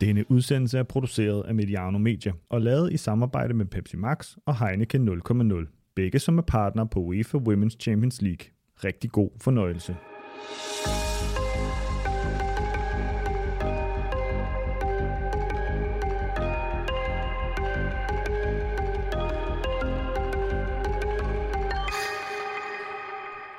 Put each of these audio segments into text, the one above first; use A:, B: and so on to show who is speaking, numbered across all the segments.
A: Denne udsendelse er produceret af Mediano Media og lavet i samarbejde med Pepsi Max og Heineken 0,0. Begge som er partner på UEFA Women's Champions League. Rigtig god fornøjelse.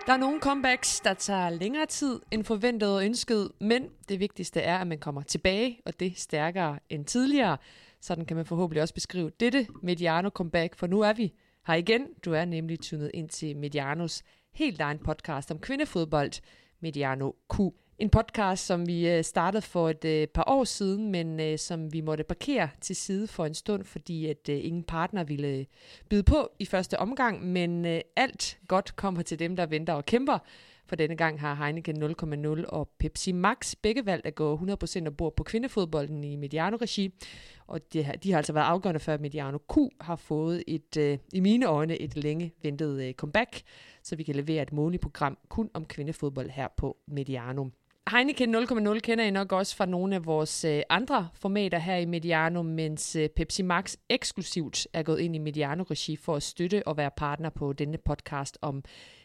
B: Der er nogle comebacks, der tager længere tid end forventet og ønsket, men det vigtigste er, at man kommer tilbage, og det stærkere end tidligere. Sådan kan man forhåbentlig også beskrive dette Mediano comeback, for nu er vi her igen. Du er nemlig tunet ind til Medianos helt egen podcast om kvindefodbold, Mediano Q. En podcast, som vi øh, startede for et øh, par år siden, men øh, som vi måtte parkere til side for en stund, fordi at ingen partner ville byde på i første omgang. Men alt godt kommer til dem, der venter og kæmper. For denne gang har Heineken 0,0 og Pepsi Max begge valgt at gå 100% bord på kvindefodbolden i Mediano-regi. Og de har, de har altså været afgørende for, at Mediano Q har fået et, i mine øjne, et længe ventet comeback, så vi kan levere et månedligt program kun om kvindefodbold her på Mediano. Heineken 0,0 kender I nok også fra nogle af vores øh, andre formater her i Mediano, mens øh, Pepsi Max eksklusivt er gået ind i Mediano-regi for at støtte og være partner på denne podcast om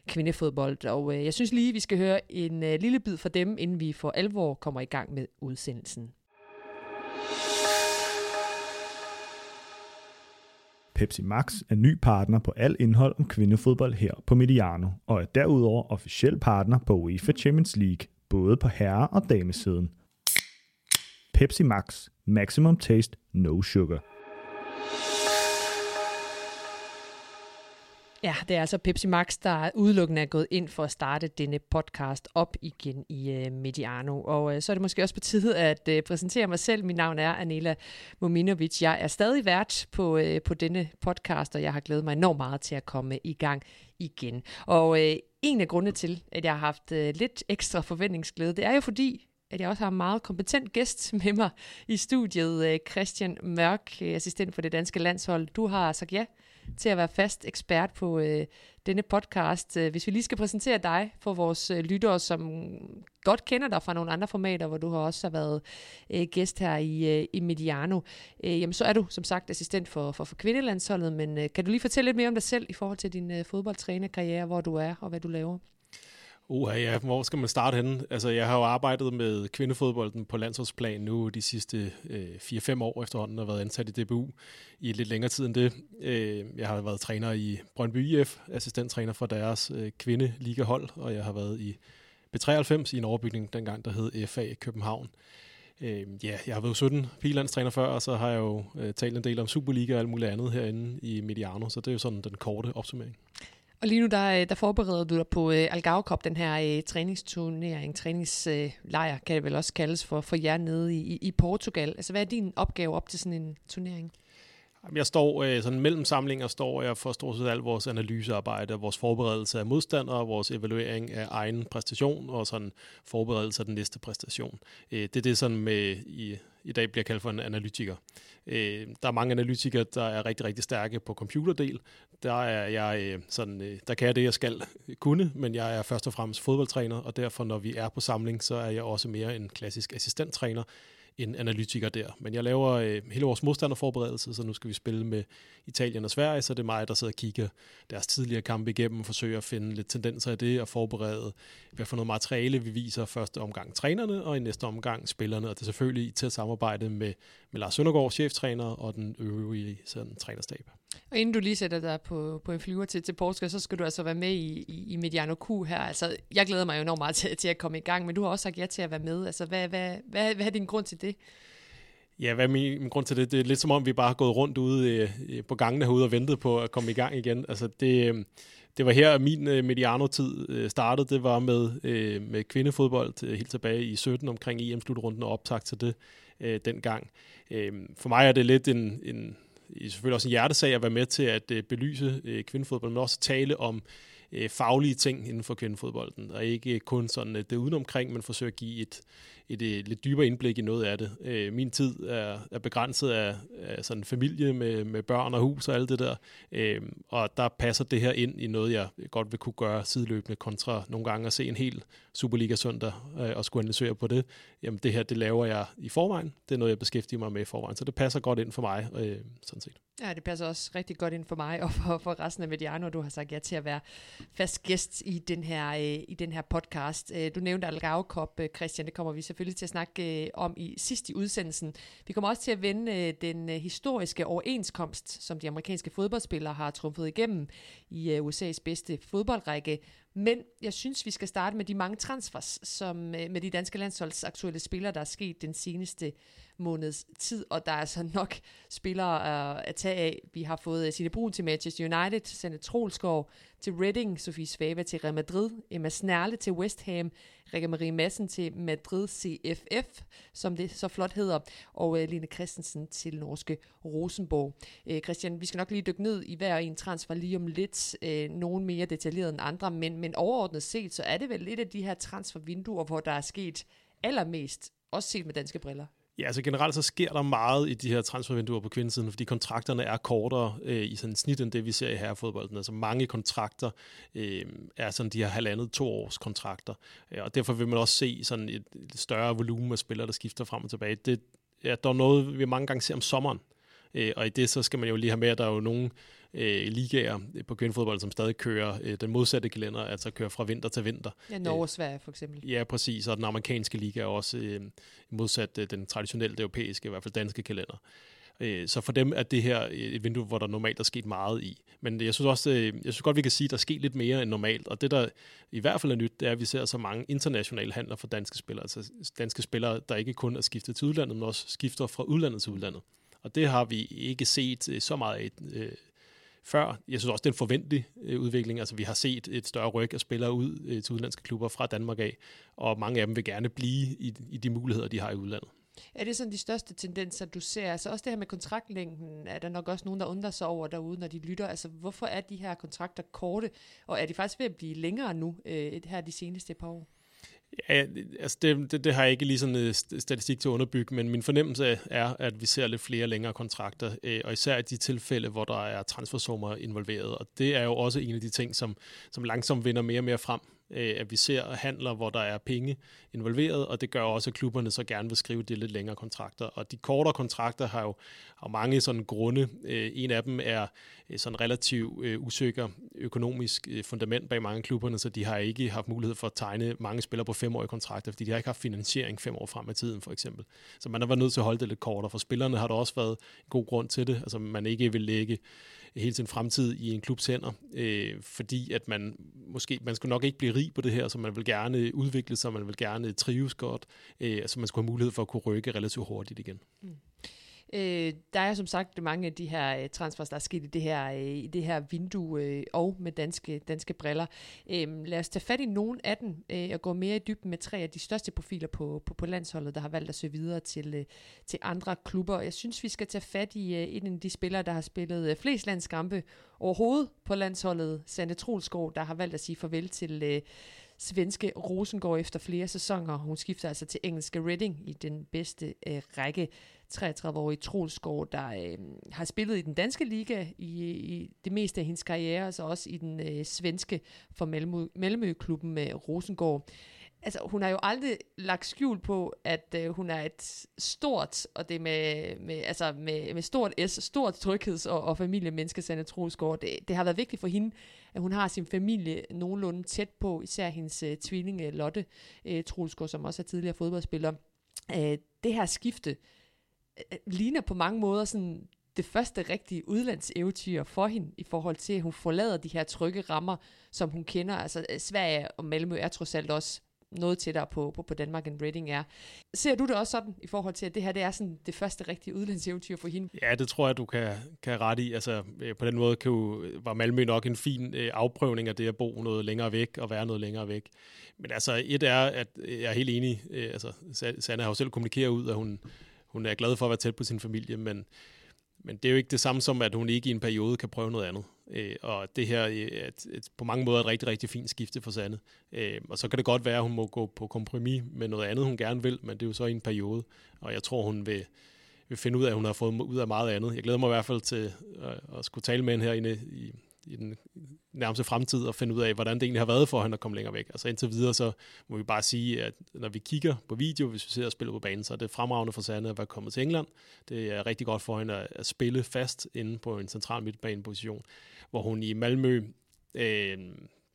B: kvindefodbold. Og øh, jeg synes lige, vi skal høre en øh, lille bid fra dem, inden vi for alvor kommer i gang med udsendelsen.
A: Pepsi Max er ny partner på al indhold om kvindefodbold her på Mediano, og er derudover officiel partner på UEFA Champions League, både på herre- og damesiden. Pepsi Max. Maximum taste, no sugar.
B: Ja, det er altså Pepsi Max, der udelukkende er gået ind for at starte denne podcast op igen i øh, Mediano. Og øh, så er det måske også på tide at øh, præsentere mig selv. Mit navn er Anela Mominovic. Jeg er stadig vært på, øh, på denne podcast, og jeg har glædet mig enormt meget til at komme i gang igen. Og øh, en af grundene til, at jeg har haft øh, lidt ekstra forventningsglæde, det er jo fordi, at jeg også har en meget kompetent gæst med mig i studiet, øh, Christian Mørk, øh, assistent for det danske landshold. Du har sagt ja til at være fast ekspert på øh, denne podcast. Øh, hvis vi lige skal præsentere dig for vores øh, lyttere, som godt kender dig fra nogle andre formater, hvor du har også været øh, gæst her i, øh, i Mediano, øh, jamen så er du som sagt assistent for, for, for kvindelandsholdet, men øh, kan du lige fortælle lidt mere om dig selv i forhold til din øh, fodboldtrænerkarriere, hvor du er og hvad du laver?
C: Uh, ja, hvor skal man starte henne? Altså, jeg har jo arbejdet med kvindefodbolden på landsholdsplan nu de sidste øh, 4-5 år efterhånden, og været ansat i DBU i lidt længere tid end det. Øh, jeg har været træner i Brøndby IF, assistenttræner for deres øh, kvindeligahold, og jeg har været i B93 i en overbygning dengang, der hed FA København. Øh, ja, jeg har været 17 pilandstræner før, og så har jeg jo øh, talt en del om Superliga og alt muligt andet herinde i Mediano, så det er jo sådan den korte opsummering.
B: Og lige nu, der, øh, der forbereder du dig på øh, Algarve Cup, den her øh, træningsturnering, træningslejr, øh, kan det vel også kaldes for, for jer nede i, i Portugal. Altså, hvad er din opgave op til sådan en turnering?
C: Jeg står øh, sådan mellem samlinger, står jeg for stort set alt vores analysearbejde, vores forberedelse af modstandere, vores evaluering af egen præstation og sådan forberedelse af den næste præstation. Øh, det er det, som med, i, i dag bliver kaldt for en analytiker. Øh, der er mange analytikere, der er rigtig, rigtig stærke på computerdel. Der er jeg øh, sådan, øh, der kan jeg det, jeg skal kunne, men jeg er først og fremmest fodboldtræner, og derfor, når vi er på samling, så er jeg også mere en klassisk assistenttræner, en analytiker der. Men jeg laver øh, hele vores modstanderforberedelse, så nu skal vi spille med Italien og Sverige, så det er mig, der sidder og kigger deres tidligere kampe igennem og forsøger at finde lidt tendenser i det og forberede, hvad for noget materiale vi viser første omgang trænerne og i næste omgang spillerne. Og det er selvfølgelig til at samarbejde med, med Lars Søndergaard, cheftræner, og den øvrige sådan, trænerstab.
B: Og inden du lige sætter dig på, på en flyver til, til Portugal, så skal du altså være med i, i, i Mediano Q her. Altså, jeg glæder mig jo enormt meget til, til at komme i gang, men du har også sagt ja til at være med. Altså, hvad, hvad, hvad, hvad er din grund til det?
C: Ja, hvad er min, min grund til det? Det er lidt som om, vi bare har gået rundt ude øh, på gangene herude og ventet på at komme i gang igen. Altså, det, øh, det var her, min øh, Mediano-tid øh, startede. Det var med, øh, med kvindefodbold øh, helt tilbage i 17 omkring EM-slutrunden og optakt til det øh, dengang. Øh, for mig er det lidt en, en selvfølgelig også en hjertesag at være med til at øh, belyse øh, kvindefodbold, men også tale om øh, faglige ting inden for kvindefodbolden, og ikke øh, kun sådan øh, det udenomkring, men forsøge at give et, et, et lidt dybere indblik i noget af det. Øh, min tid er, er begrænset af, af sådan familie med, med børn og hus og alt det der, øh, og der passer det her ind i noget, jeg godt vil kunne gøre sideløbende kontra nogle gange at se en hel Superliga søndag øh, og skulle analysere på det, jamen det her, det laver jeg i forvejen. Det er noget, jeg beskæftiger mig med i forvejen, så det passer godt ind for mig, øh, sådan set.
B: Ja, det passer også rigtig godt ind for mig og for, for resten af Mediano, du har sagt ja til at være fast gæst i den her, øh, i den her podcast. Øh, du nævnte Algarve Cup, øh, Christian, det kommer vi selvfølgelig til at snakke øh, om i sidste udsendelsen. Vi kommer også til at vende øh, den øh, historiske overenskomst, som de amerikanske fodboldspillere har trumfet igennem i øh, USA's bedste fodboldrække. Men jeg synes, vi skal starte med de mange transfers, som øh, med de danske landsholds aktuelle spillere, der er sket den seneste måneds tid, og der er altså nok spillere uh, at tage af. Vi har fået uh, Signe Brun til Manchester United, Sanne Trolsgaard til Reading, Sofie Svava til Real Madrid, Emma Snærle til West Ham, Rikke Marie Madsen til Madrid CFF, som det så flot hedder, og uh, Line Christensen til norske Rosenborg. Uh, Christian, vi skal nok lige dykke ned i hver en transfer lige om lidt, uh, nogen mere detaljeret end andre, men, men overordnet set, så er det vel lidt af de her transfervinduer, hvor der er sket allermest, også set med danske briller.
C: Ja, altså generelt så sker der meget i de her transfervinduer på kvindesiden, fordi kontrakterne er kortere øh, i sådan snit end det, vi ser i herrefodbolden. Altså mange kontrakter øh, er sådan de her halvandet to års kontrakter, øh, og derfor vil man også se sådan et, et større volumen af spillere, der skifter frem og tilbage. Det, ja, der er noget, vi mange gange ser om sommeren, øh, og i det så skal man jo lige have med, at der er jo nogle øh, ligaer på kvindefodbold, som stadig kører øh, den modsatte kalender, altså kører fra vinter til vinter.
B: Ja, Norge og Sverige for eksempel.
C: Ja, præcis, og den amerikanske liga er også øh, modsat øh, den traditionelle europæiske, i hvert fald danske kalender. Øh, så for dem er det her et vindue, hvor der normalt er sket meget i. Men jeg synes også, øh, jeg synes godt, vi kan sige, at der er sket lidt mere end normalt. Og det, der i hvert fald er nyt, det er, at vi ser så mange internationale handler for danske spillere. Altså danske spillere, der ikke kun er skiftet til udlandet, men også skifter fra udlandet til udlandet. Og det har vi ikke set øh, så meget af før. Jeg synes også, det er en forventelig øh, udvikling. Altså, vi har set et større ryg af spillere ud øh, til udenlandske klubber fra Danmark af, og mange af dem vil gerne blive i, i de muligheder, de har i udlandet.
B: Er det sådan de største tendenser, du ser? Altså også det her med kontraktlængden, er der nok også nogen, der undrer sig over derude, når de lytter. Altså hvorfor er de her kontrakter korte, og er de faktisk ved at blive længere nu, øh, her de seneste par år?
C: Ja, altså det, det, det har jeg ikke lige sådan øh, en statistik til at underbygge, men min fornemmelse er, at vi ser lidt flere længere kontrakter, øh, og især i de tilfælde, hvor der er transfersummer involveret. Og det er jo også en af de ting, som, som langsomt vinder mere og mere frem øh, at vi ser handler, hvor der er penge involveret, og det gør også, at klubberne så gerne vil skrive de lidt længere kontrakter. Og de kortere kontrakter har jo har mange sådan grunde. Øh, en af dem er øh, sådan relativt øh, usikker økonomisk øh, fundament bag mange klubberne, så de har ikke haft mulighed for at tegne mange spillere på femårige kontrakter, fordi de har ikke haft finansiering fem år frem i tiden, for eksempel. Så man har været nødt til at holde det lidt kortere. For spillerne har der også været en god grund til det. Altså man ikke vil lægge hele sin fremtid i en klubs hænder, øh, fordi at man måske, man skulle nok ikke blive rig på det her, så man vil gerne udvikle sig, man vil gerne trives godt, øh, så man skulle have mulighed for at kunne rykke relativt hurtigt igen. Mm.
B: Øh, der er som sagt mange af de her øh, transfers, der er sket i det her, øh, i det her vindue, øh, og med danske, danske briller. Øh, lad os tage fat i nogle af dem, øh, og gå mere i dybden med tre af de største profiler på, på, på landsholdet, der har valgt at søge videre til, øh, til andre klubber. Jeg synes, vi skal tage fat i øh, en af de spillere, der har spillet øh, flest landskampe overhovedet på landsholdet, Sande Trolsgaard, der har valgt at sige farvel til... Øh, svenske Rosengård efter flere sæsoner. Hun skifter altså til engelske Reading i den bedste øh, række. 33-årige Trolsgaard, der øh, har spillet i den danske liga i, i det meste af hendes karriere, og så også i den øh, svenske for Malmø, Malmø-klubben med Rosengård. Altså, hun har jo aldrig lagt skjul på, at øh, hun er et stort, og det med, med, altså med, med stort S, stort trygheds- og, og familiemenneske, Sanne Troelsgaard. Det, det har været vigtigt for hende, at hun har sin familie nogenlunde tæt på, især hendes øh, tvillinge Lotte øh, Troelsgaard, som også er tidligere fodboldspiller. Øh, det her skifte øh, øh, ligner på mange måder sådan det første rigtige udlandseventyr for hende, i forhold til, at hun forlader de her trygge rammer, som hun kender. Altså øh, Sverige og Malmø er trods alt også noget tættere på, på, på Danmark, end Reading er. Ser du det også sådan, i forhold til, at det her det er sådan det første rigtige udlandseventyr for hende?
C: Ja, det tror jeg, du kan, kan rette i. Altså, øh, på den måde kan jo, var Malmø nok en fin øh, afprøvning af det at bo noget længere væk og være noget længere væk. Men altså, et er, at øh, jeg er helt enig. Øh, altså, Sanna har jo selv kommunikeret ud, at hun, hun er glad for at være tæt på sin familie, men men det er jo ikke det samme som, at hun ikke i en periode kan prøve noget andet. Øh, og det her øh, er et, et, på mange måder et rigtig, rigtig fint skifte for Sanne. Øh, og så kan det godt være, at hun må gå på kompromis med noget andet, hun gerne vil, men det er jo så i en periode. Og jeg tror, hun vil, vil finde ud af, at hun har fået ud af meget andet. Jeg glæder mig i hvert fald til at, at skulle tale med hende herinde i, i den nærmeste fremtid at finde ud af, hvordan det egentlig har været for hende at komme længere væk. Altså indtil videre, så må vi bare sige, at når vi kigger på video, hvis vi ser og spiller på banen, så er det fremragende for Sande at være kommet til England. Det er rigtig godt for hende at, spille fast inde på en central midtbaneposition, hvor hun i Malmø øh,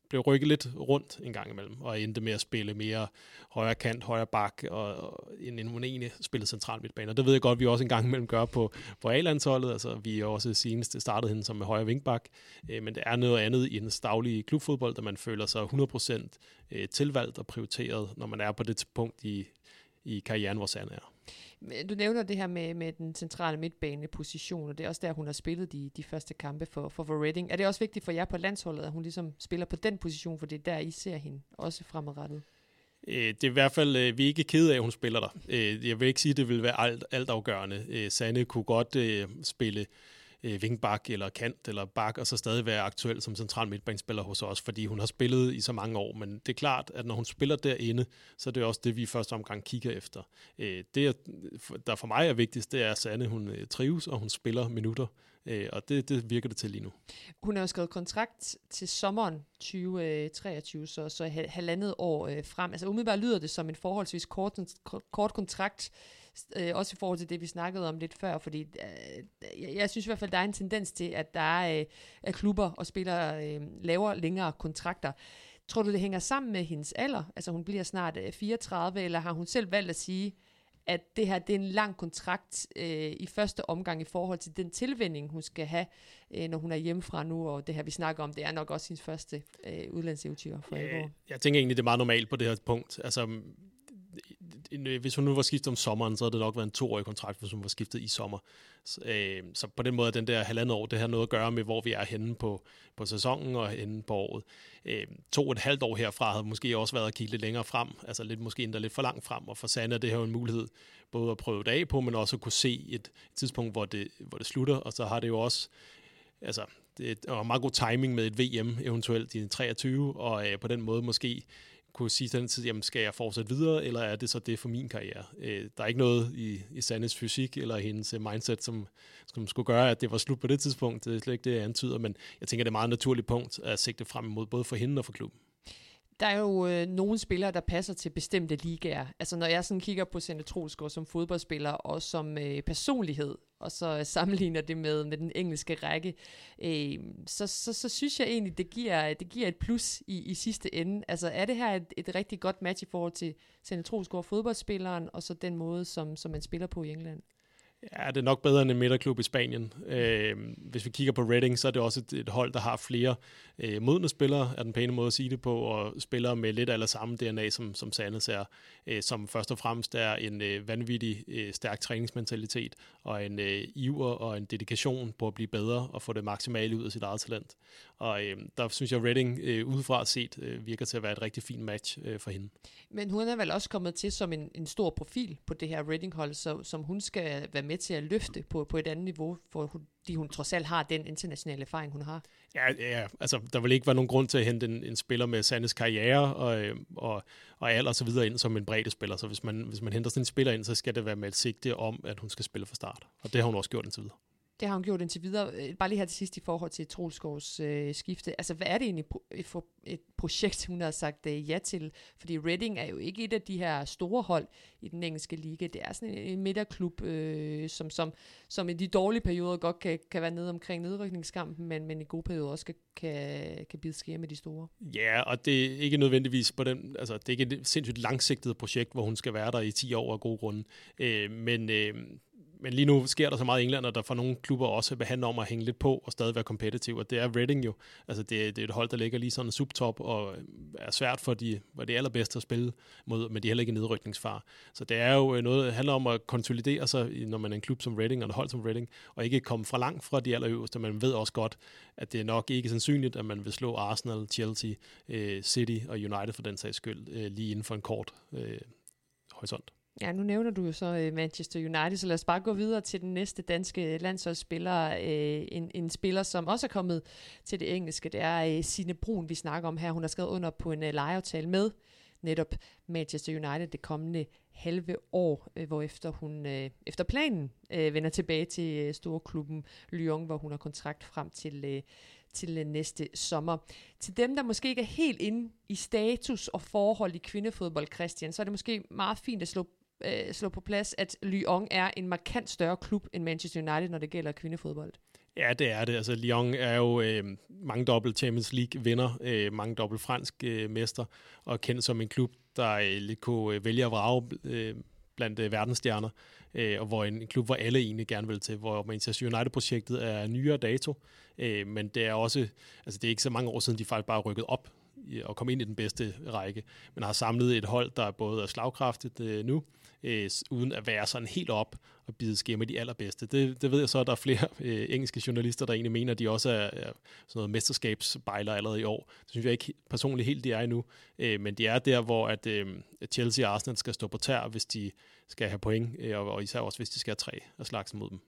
C: blev rykket lidt rundt en gang imellem, og endte med at spille mere højre kant, højre bak, og, og en hun egentlig spillede central midtbane. Og det ved jeg godt, at vi også en gang imellem gør på, på A-landsholdet. Altså, vi er også senest startede hende som højre vinkbak, øh, men det er noget andet i hendes daglige klubfodbold, da man føler sig 100% øh, tilvalgt og prioriteret, når man er på det punkt i, i karrieren, hvor Sand er.
B: Du nævner det her med, med den centrale midtbaneposition, og det er også der, hun har spillet de, de første kampe for, for, for Reading. Er det også vigtigt for jer på landsholdet, at hun ligesom spiller på den position, for det er der, I ser hende også fremadrettet?
C: Øh, det er i hvert fald, øh, vi er ikke ked af, at hun spiller der. Øh, jeg vil ikke sige, at det vil være alt, alt afgørende. Sanne kunne godt spille øh, vingbak eller kant eller bak, og så stadig være aktuel som central midtbanespiller hos os, fordi hun har spillet i så mange år. Men det er klart, at når hun spiller derinde, så er det også det, vi i første omgang kigger efter. Øh, det, der for mig er vigtigst, det er, at Sanne hun øh, trives, og hun spiller minutter. Øh, og det, det virker det til lige nu.
B: Hun har jo skrevet kontrakt til sommeren 2023, øh, så, så halvandet år øh, frem. Altså umiddelbart lyder det som en forholdsvis kort, kort kontrakt, øh, også i forhold til det, vi snakkede om lidt før, fordi øh, jeg, jeg synes i hvert fald, der er en tendens til, at der er, øh, er klubber og spillere øh, laver længere kontrakter. Tror du, det hænger sammen med hendes alder? Altså hun bliver snart øh, 34, eller har hun selv valgt at sige, at det her det er en lang kontrakt øh, i første omgang i forhold til den tilvænding, hun skal have, øh, når hun er hjemmefra nu, og det her vi snakker om, det er nok også hendes første øh, udlandseventyr for
C: alvor Jeg tænker egentlig, det er meget normalt på det her punkt. Altså, Øh, hvis hun nu var skiftet om sommeren, så havde det nok været en toårig kontrakt, hvis hun var skiftet i sommer. Så, øh, så på den måde, den der halvandet år, det har noget at gøre med, hvor vi er henne på, på sæsonen og henne på året. Øh, to og et halvt år herfra havde måske også været at kigge lidt længere frem, altså lidt måske endda lidt for langt frem, og for Sande er det her en mulighed både at prøve det af på, men også at kunne se et, et tidspunkt, hvor det, hvor det slutter, og så har det jo også altså, det er meget god timing med et VM eventuelt i 23, og øh, på den måde måske kunne sige til den tid, jamen skal jeg fortsætte videre, eller er det så det for min karriere? Øh, der er ikke noget i, i Sandes fysik eller hendes øh, mindset, som, som skulle gøre, at det var slut på det tidspunkt. Det er slet ikke det, jeg antyder, men jeg tænker, det er et meget naturligt punkt at sigte frem imod, både for hende og for klubben.
B: Der er jo øh, nogle spillere, der passer til bestemte ligaer. Altså når jeg sådan kigger på Sende Trosgaard som fodboldspiller og som øh, personlighed, og så øh, sammenligner det med, med den engelske række, øh, så, så, så synes jeg egentlig, det giver, det giver et plus i, i sidste ende. Altså er det her et, et rigtig godt match i forhold til Sende Trosgaard fodboldspilleren, og så den måde, som, som man spiller på i England?
C: Ja, det er nok bedre end en midterklub i Spanien. Øh, hvis vi kigger på Reading, så er det også et, et hold, der har flere øh, modne spillere, er den pæne måde at sige det på, og spillere med lidt eller samme DNA, som, som Sandes er, øh, som først og fremmest er en øh, vanvittig øh, stærk træningsmentalitet, og en øh, iver og en dedikation på at blive bedre og få det maksimale ud af sit eget talent. Og øh, der synes jeg, Reading øh, udefra set øh, virker til at være et rigtig fint match øh, for hende.
B: Men hun er vel også kommet til som en, en stor profil på det her Reading-hold, så, som hun skal være med til at løfte på, på et andet niveau, fordi hun trods alt har den internationale erfaring, hun har.
C: Ja, ja altså der vil ikke være nogen grund til at hente en, en spiller med Sandes karriere og, øh, og, og alder og så videre ind som en bredde spiller. Så hvis man, hvis man henter sådan en spiller ind, så skal det være med et sigte om, at hun skal spille fra start. Og det har hun også gjort indtil videre.
B: Det har hun gjort indtil videre. Øh, bare lige her til sidst i forhold til Trolsgaards øh, skifte. Altså, hvad er det egentlig for et projekt, hun har sagt øh, ja til? Fordi Reading er jo ikke et af de her store hold i den engelske liga. Det er sådan en, en midterklub, øh, som, som, som i de dårlige perioder godt kan, kan være nede omkring nedrykningskampen, men, men i gode perioder også kan, kan, kan bide skære med de store.
C: Ja, og det er ikke nødvendigvis på den, altså det er ikke et sindssygt langsigtet projekt, hvor hun skal være der i 10 år af gode grunde. Øh, men øh, men lige nu sker der så meget i England, og der for nogle klubber også vil handle om at hænge lidt på og stadig være kompetitiv, og det er Reading jo. Altså det, det er et hold, der ligger lige sådan en subtop og er svært for de, for de allerbedste at spille mod, men de er heller ikke nedrykningsfar. Så det er jo øh, noget, det handler om at konsolidere sig, når man er en klub som Reading og et hold som Reading, og ikke komme fra langt fra de allerøverste. Man ved også godt, at det er nok ikke sandsynligt, at man vil slå Arsenal, Chelsea, øh, City og United for den sags skyld øh, lige inden for en kort øh, horisont.
B: Ja, nu nævner du jo så øh, Manchester United, så lad os bare gå videre til den næste danske landsholdsspiller. Øh, en, en spiller, som også er kommet til det engelske, det er øh, Sine Brun, vi snakker om her. Hun har skrevet under på en lejeaftale med netop Manchester United det kommende halve år, hvor efter hun efter planen vender tilbage til storklubben Lyon, hvor hun har kontrakt frem til til næste sommer. Til dem, der måske ikke er helt inde i status og forhold i kvindefodbold, Christian, så er det måske meget fint at slå øh, slå på plads, at Lyon er en markant større klub end Manchester United, når det gælder kvindefodbold.
C: Ja, det er det. Altså, Lyon er jo øh, mange dobbelt Champions League vinder, øh, mange dobbelt fransk øh, mester, og kendt som en klub, der øh, lidt kunne øh, vælge at vrage øh, blandt øh, verdensstjerner, øh, og hvor en, en klub, hvor alle egentlig gerne vil til, hvor Manchester United-projektet er nyere dato, øh, men det er også, altså det er ikke så mange år siden, de faktisk bare rykket op og komme ind i den bedste række, men har samlet et hold, der både er slagkraftigt øh, nu, øh, uden at være sådan helt op og bide skæmme de allerbedste. Det, det ved jeg så, at der er flere øh, engelske journalister, der egentlig mener, at de også er, er sådan noget mesterskabsbejler allerede i år. Det synes jeg ikke personligt helt, de er endnu, øh, men de er der, hvor at, øh, Chelsea og Arsenal skal stå på tær, hvis de skal have point, øh, og, og især også, hvis de skal have tre og slags mod dem.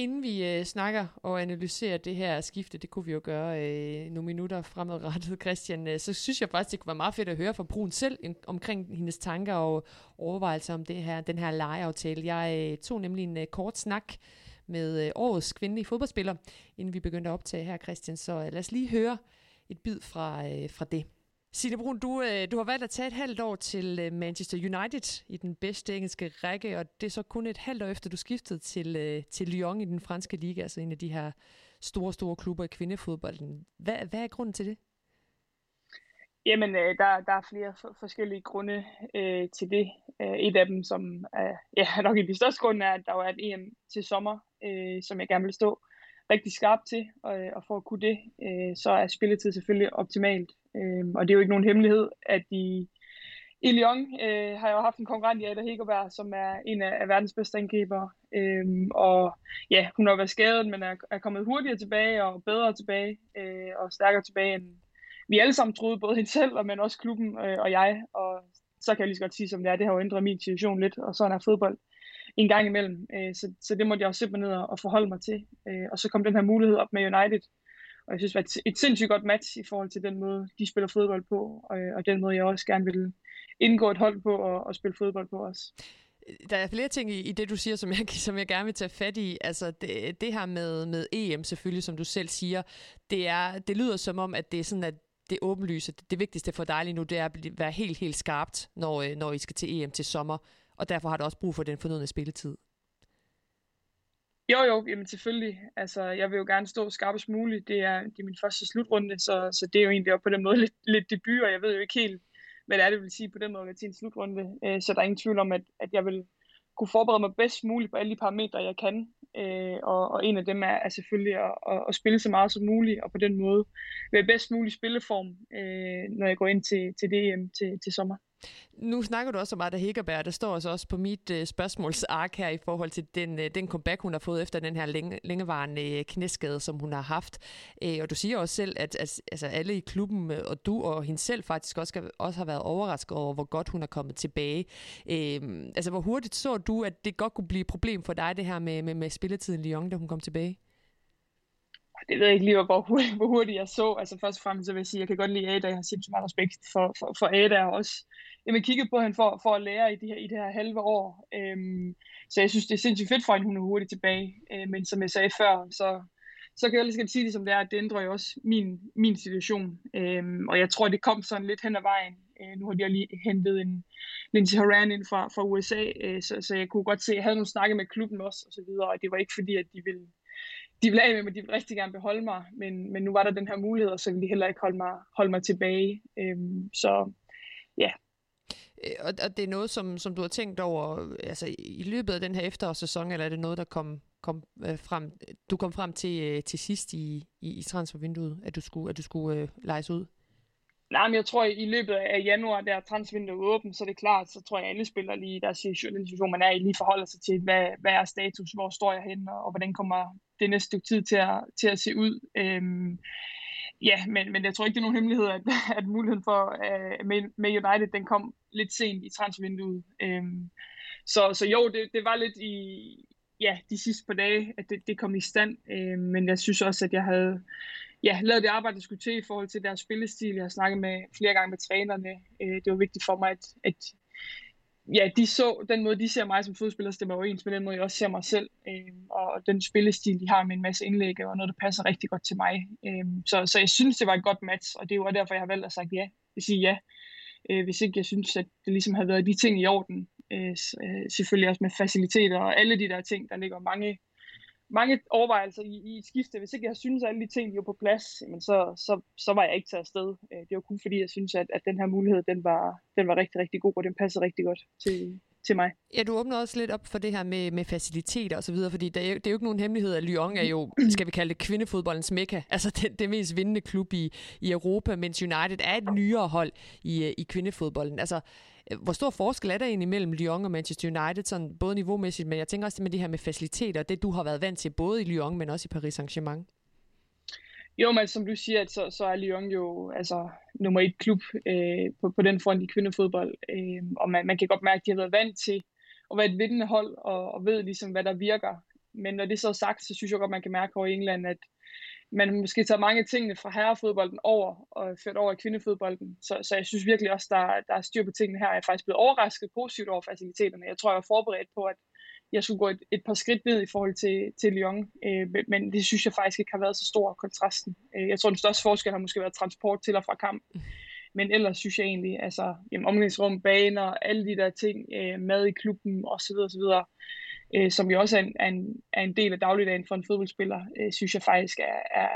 B: Inden vi øh, snakker og analyserer det her skifte, det kunne vi jo gøre øh, nogle minutter fremadrettet, Christian, øh, så synes jeg faktisk, det kunne være meget fedt at høre fra Brun selv en, omkring hendes tanker og overvejelser om det her, den her lejeaftale. Jeg øh, tog nemlig en øh, kort snak med øh, årets kvindelige fodboldspiller, inden vi begyndte at optage her, Christian. Så øh, lad os lige høre et bid fra, øh, fra det. Signe Brun, du, øh, du har valgt at tage et halvt år til øh, Manchester United i den bedste engelske række, og det er så kun et halvt år efter, du skiftede til, øh, til Lyon i den franske liga, altså en af de her store, store klubber i kvindefodbolden. Hvad, hvad er grunden til det?
D: Jamen, der, der er flere forskellige grunde øh, til det. et af dem, som er ja, nok i de største grunde, er, at der var et EM til sommer, øh, som jeg gerne ville stå rigtig skarp til, og, og for at kunne det, øh, så er spilletid selvfølgelig optimalt. Øh, og det er jo ikke nogen hemmelighed, at i, i Lyon øh, har jeg jo haft en konkurrent i Ada Hegerberg, som er en af, af verdens bedste angriber. Øh, og ja, hun har været skadet, men er, er kommet hurtigere tilbage og bedre tilbage øh, og stærkere tilbage, end vi alle sammen troede, både hende selv, men også klubben øh, og jeg. Og så kan jeg lige så godt sige, som det er, det har jo ændret min situation lidt, og sådan er fodbold en gang imellem. Øh, så, så det måtte jeg også sætte mig ned og forholde mig til. Øh, og så kom den her mulighed op med United, og jeg synes, det var et, et sindssygt godt match i forhold til den måde, de spiller fodbold på, og, øh, og den måde, jeg også gerne vil indgå et hold på og, og spille fodbold på også.
B: Der er flere ting i, i det, du siger, som jeg, som jeg gerne vil tage fat i. Altså det, det her med, med EM selvfølgelig, som du selv siger, det, er, det lyder som om, at det er sådan, at det åbenlyse, det, det vigtigste for dig lige nu, det er at være helt, helt skarpt, når, øh, når I skal til EM til sommer, og derfor har du også brug for den fornødne spilletid.
D: Jo, jo, jamen selvfølgelig. Altså, jeg vil jo gerne stå skarpest muligt. Det er, det er min første slutrunde, så, så det er jo egentlig også på den måde lidt, lidt debut, og jeg ved jo ikke helt, hvad det er, det vil sige på den måde til en slutrunde. Øh, så der er ingen tvivl om, at, at jeg vil kunne forberede mig bedst muligt på alle de parametre, jeg kan. Øh, og, og en af dem er, er selvfølgelig at, at, at spille så meget som muligt, og på den måde være bedst mulig spilleform, øh, når jeg går ind til, til DM til, til sommer.
B: Nu snakker du også om Arda Hækkerberg. Der står altså også på mit øh, spørgsmålsark her i forhold til den, øh, den comeback, hun har fået efter den her længe, længevarende øh, knæskade, som hun har haft. Uh, og du siger også selv, at, at altså, alle i klubben, og du og hende selv faktisk også, skal, også har været overrasket over, hvor godt hun er kommet tilbage. Uh, altså, hvor hurtigt så du, at det godt kunne blive et problem for dig, det her med, med, med spilletiden i Lyon, da hun kom tilbage?
D: Det ved jeg ikke lige, hvor hurtigt, hvor hurtigt jeg så. Altså først og fremmest så vil jeg sige, at jeg kan godt lide Ada. Jeg har sindssygt meget respekt for, for, for Ada og også jamen, kigget på hende for, for at lære i det her, i det her halve år. Øhm, så jeg synes, det er sindssygt fedt for hende, hun er hurtigt tilbage. Øh, men som jeg sagde før, så, så kan jeg lige sige det som det er, at det ændrer jo også min, min situation. Øhm, og jeg tror, det kom sådan lidt hen ad vejen. Øh, nu har de lige hentet en Lindsay Horan ind fra, fra USA, øh, så, så jeg kunne godt se, at jeg havde nogle snakke med klubben også, og så videre, og det var ikke fordi, at de ville de ville af med mig, de ville rigtig gerne beholde mig, men, men nu var der den her mulighed, og så ville de heller ikke holde mig, holde mig tilbage. Øhm, så ja.
B: Øh, og, og det er noget, som, som du har tænkt over altså, i løbet af den her efterårssæson, eller er det noget, der kom, kom øh, frem, du kom frem til, øh, til sidst i, i, i transfervinduet, at du skulle, at du skulle øh, lejes ud?
D: Nej, men jeg tror, i løbet af januar, der transfervinduet åbent, så er det klart, så tror jeg, at alle spillere lige, der siger, den situation, man er i, lige forholder sig til, hvad, hvad er status, hvor står jeg henne, og, og hvordan kommer det næste stykke tid til at, til at se ud. Øhm, ja, men, men jeg tror ikke, det er nogen hemmelighed, at, at muligheden for uh, med, med United, den kom lidt sent i transvinduet. Øhm, så, så jo, det, det var lidt i ja, de sidste par dage, at det, det kom i stand. Øh, men jeg synes også, at jeg havde ja, lavet det arbejde, der skulle til i forhold til deres spillestil. Jeg har snakket med flere gange med trænerne. Øh, det var vigtigt for mig, at, at ja, de så, den måde, de ser mig som fodspiller, stemmer overens med den måde, jeg også ser mig selv. Øh, og den spillestil, de har med en masse indlæg, og noget, der passer rigtig godt til mig. Øh, så, så jeg synes, det var et godt match, og det var derfor, jeg har valgt at sige ja. Jeg sige ja. Øh, hvis ikke jeg synes, at det ligesom havde været de ting i orden. Øh, øh, selvfølgelig også med faciliteter og alle de der ting, der ligger mange mange overvejelser i, i et skifte. Hvis ikke jeg synes, at alle de ting de var på plads, men så, så, så var jeg ikke taget afsted. Øh, det var kun fordi, jeg synes, at, at den her mulighed, den var, den var rigtig, rigtig god, og den passede rigtig godt til, til mig.
B: Ja, du åbner også lidt op for det her med, med faciliteter og så videre, fordi det er, jo, det er jo ikke nogen hemmelighed, at Lyon er jo, skal vi kalde det, kvindefodboldens mekka. Altså det, det mest vindende klub i, i Europa, mens United er et nyere hold i, i kvindefodbolden. Altså, Øh, hvor stor forskel er der egentlig mellem Lyon og Manchester United, sådan både niveaumæssigt, men jeg tænker også med det her med faciliteter, det du har været vant til, både i Lyon, men også i Paris Saint-Germain?
D: Jo, men som du siger, så, så er Lyon jo altså, nummer et klub øh, på, på den front i kvindefodbold. Øh, og man, man kan godt mærke, at de har været vant til at være et vindende hold, og, og ved ligesom, hvad der virker. Men når det så er sagt, så synes jeg godt, man kan mærke over i England, at man måske tager mange af tingene fra herrefodbolden over og ført over i kvindefodbolden. Så, så jeg synes virkelig også, der, der er styr på tingene her. Jeg er faktisk blevet overrasket positivt over faciliteterne. Jeg tror, jeg var forberedt på, at jeg skulle gå et, et par skridt ned i forhold til, til Lyon, øh, men det synes jeg faktisk ikke har været så stor kontrasten. Øh, jeg tror, den største forskel har måske været transport til og fra kamp. Men ellers synes jeg egentlig, altså jamen, omklædningsrum, baner, alle de der ting, øh, mad i klubben osv. osv., øh, som jo også er en, er, en, er en del af dagligdagen for en fodboldspiller, øh, synes jeg faktisk er, er,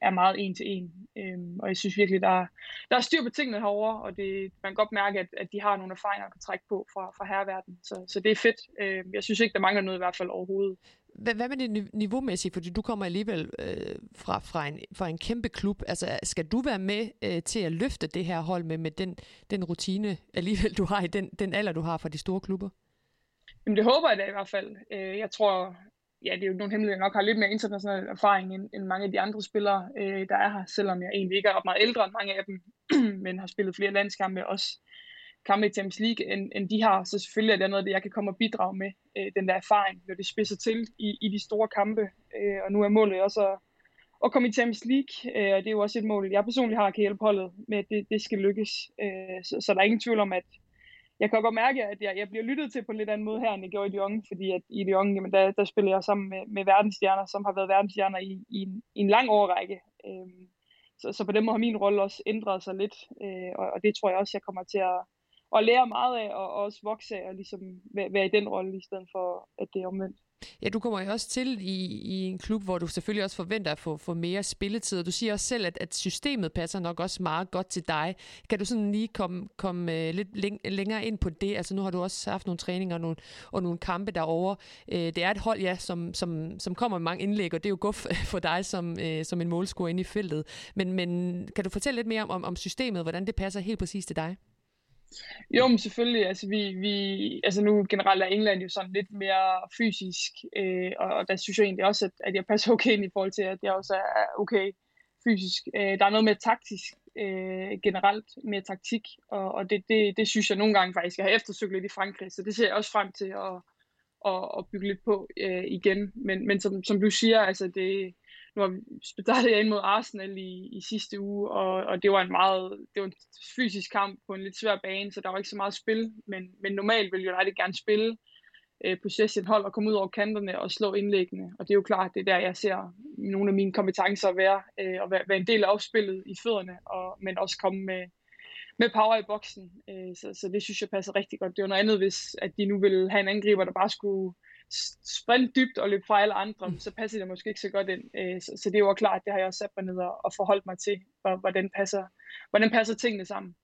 D: er meget en til en. Øh, og jeg synes virkelig, der, der er styr på tingene herovre, og det, man kan godt mærke, at, at de har nogle erfaringer, at kan trække på fra, fra herreverdenen. Så, så det er fedt. Øh, jeg synes ikke, der mangler noget i hvert fald overhovedet.
B: Hvad, hvad med det niveaumæssigt? Fordi du kommer alligevel øh, fra, fra, en, fra en kæmpe klub. Altså, skal du være med øh, til at løfte det her hold med, med den, den rutine, alligevel du har i den, den alder, du har fra de store klubber?
D: Jamen det håber jeg da i hvert fald. Øh, jeg tror, ja det er jo nogen hemmelighed, jeg nok har lidt mere international erfaring end, end mange af de andre spillere, øh, der er her, selvom jeg egentlig ikke er meget ældre end mange af dem, men har spillet flere landskampe også kampe i Champions League, end, end de har. Så selvfølgelig er det noget, det jeg kan komme og bidrage med, øh, den der erfaring, når det spidser til i, i de store kampe. Øh, og nu er målet også at, at komme i Champions League, øh, og det er jo også et mål, jeg personligt har, kan hjælpe holdet med, at det, det skal lykkes. Øh, så, så der er ingen tvivl om, at jeg kan godt mærke, at jeg, jeg bliver lyttet til på en lidt anden måde her, end jeg gjorde i Lyon, fordi at i Lyon, jamen, der, der spiller jeg sammen med, med verdensstjerner, som har været verdensstjerner i, i, en, i en lang årrække. Øhm, så, så på den måde har min rolle også ændret sig lidt, øh, og, og det tror jeg også, jeg kommer til at, at lære meget af, og, og også vokse af, og ligesom være, være i den rolle, i stedet for, at det er omvendt.
B: Ja, du kommer jo også til i, i en klub, hvor du selvfølgelig også forventer at få, få mere spilletid, og du siger også selv, at, at systemet passer nok også meget godt til dig. Kan du sådan lige komme, komme øh, lidt læng- længere ind på det? Altså nu har du også haft nogle træninger og nogle, og nogle kampe derovre. Øh, det er et hold, ja, som, som, som kommer med mange indlæg, og det er jo guf for dig som, øh, som en målscorer inde i feltet. Men, men kan du fortælle lidt mere om, om, om systemet, hvordan det passer helt præcis til dig?
D: Jo, men selvfølgelig. Altså, vi, vi, altså nu generelt er England jo sådan lidt mere fysisk, øh, og, og der synes jeg egentlig også, at, at jeg passer okay ind i forhold til, at jeg også er okay fysisk. Øh, der er noget mere taktisk øh, generelt, mere taktik, og, og det, det, det synes jeg nogle gange faktisk, jeg har eftersøgt lidt i Frankrig, så det ser jeg også frem til at, at, at bygge lidt på øh, igen. Men, men som, som du siger, altså det, nu har vi jeg ind mod Arsenal i, i sidste uge, og, og det var en meget det var en fysisk kamp på en lidt svær bane, så der var ikke så meget spil, men, men normalt ville jeg rigtig gerne spille øh, possession hold og komme ud over kanterne og slå indlæggene, og det er jo klart, det er der, jeg ser nogle af mine kompetencer være, øh, og være, være en del af opspillet i fødderne, og, men også komme med, med power i boksen, øh, så, så det synes jeg passer rigtig godt. Det var noget andet, hvis at de nu ville have en angriber, der bare skulle sprint dybt og løbe fra alle andre, mm. så passer det måske ikke så godt ind. Øh, så, så det var klart, det har jeg også sat mig ned og forholdt mig til, hvordan passer, hvordan passer tingene sammen.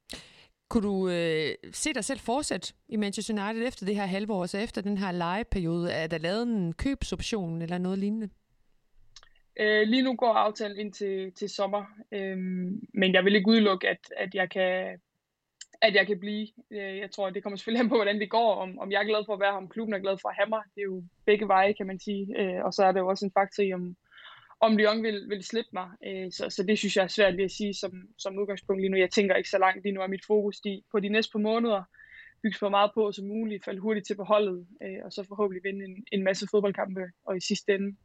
B: Kunne du øh, se dig selv fortsætte i Manchester United efter det her halve år, så efter den her legeperiode? Er der lavet en købsoption eller noget lignende?
D: Øh, lige nu går aftalen ind til, til sommer, øh, men jeg vil ikke udelukke, at, at jeg kan at jeg kan blive. Øh, jeg tror, det kommer selvfølgelig an på, hvordan det går, om, om jeg er glad for at være her, om klubben er glad for at have mig. Det er jo begge veje, kan man sige. Øh, og så er det jo også en faktor i, om, om Lyon vil, vil slippe mig. Øh, så, så det synes jeg er svært lige at sige som, som udgangspunkt lige nu. Jeg tænker ikke så langt. Lige nu er mit fokus de, på de næste par måneder bygge så meget på som muligt, falde hurtigt til på holdet, øh, og så forhåbentlig vinde en, en masse fodboldkampe, og i sidste ende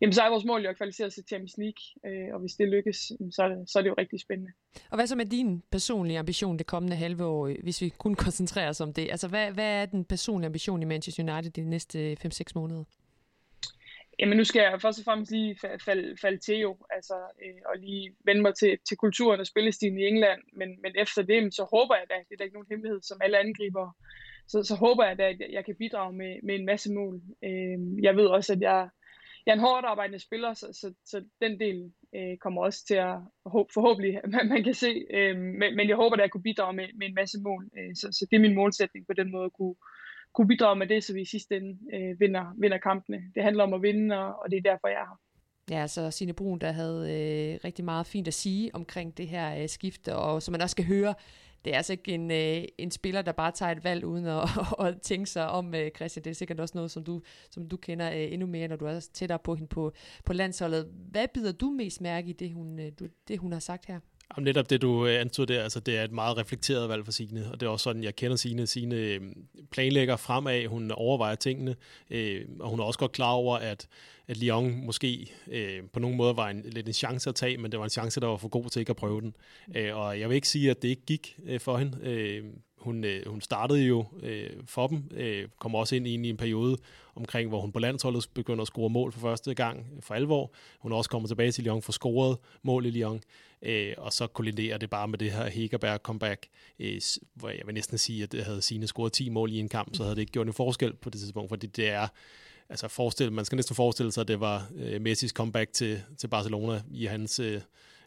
D: jamen, så er vores mål jo at kvalificere sig til Champions League, øh, og hvis det lykkes, så er det, så er det jo rigtig spændende.
B: Og hvad så med din personlige ambition det kommende halve år, øh, hvis vi kun koncentrerer os om det? Altså, hvad, hvad er den personlige ambition i Manchester United de næste 5-6 måneder?
D: Jamen nu skal jeg først og fremmest lige falde, falde til jo, altså, øh, og lige vende mig til, til kulturen og spillestilen i England, men, men efter det, så håber jeg da, det er da ikke nogen hemmelighed, som alle angriber, så, så håber jeg da, at jeg kan bidrage med, med en masse mål. Øh, jeg ved også, at jeg, jeg er en hårdt arbejdende spiller, så, så, så den del øh, kommer også til at forhåbentlig, man, man kan se, øh, men, men jeg håber, at jeg kunne bidrage med, med en masse mål, øh, så, så det er min målsætning på den måde at kunne, kunne bidrage med det, så vi i sidste ende øh, vinder, vinder kampene. Det handler om at vinde, og, og det er derfor, jeg er her.
B: Ja, så Signe Brun, der havde øh, rigtig meget fint at sige omkring det her øh, skifte, og som man også skal høre, det er altså ikke en, øh, en spiller, der bare tager et valg uden at, at tænke sig om, øh, Christian. Det er sikkert også noget, som du, som du kender øh, endnu mere, når du er tættere på hende på, på landsholdet. Hvad bider du mest mærke i det, hun, øh, det, hun har sagt her?
C: Jamen, netop det, du øh, antog der, altså det er et meget reflekteret valg for Signe, og det er også sådan, jeg kender Signe. Signe øh, planlægger fremad, hun overvejer tingene, øh, og hun er også godt klar over, at, at Lyon måske øh, på nogen måde var en, lidt en chance at tage, men det var en chance, der var for god til ikke at prøve den. Øh, og jeg vil ikke sige, at det ikke gik øh, for hende. Øh, hun, øh, hun startede jo øh, for dem, øh, kom også ind i en periode omkring, hvor hun på landsholdet begynder at score mål for første gang øh, for alvor. Hun er også kommet tilbage til Lyon for scoret mål i Lyon, øh, og så kolliderer det bare med det her Hegerberg comeback, øh, hvor jeg vil næsten sige, at det havde sine scoret 10 mål i en kamp, så havde det ikke gjort en forskel på det tidspunkt, fordi det er altså forestil, man skal næsten forestille sig, at det var øh, Messis comeback til, til Barcelona i hans øh,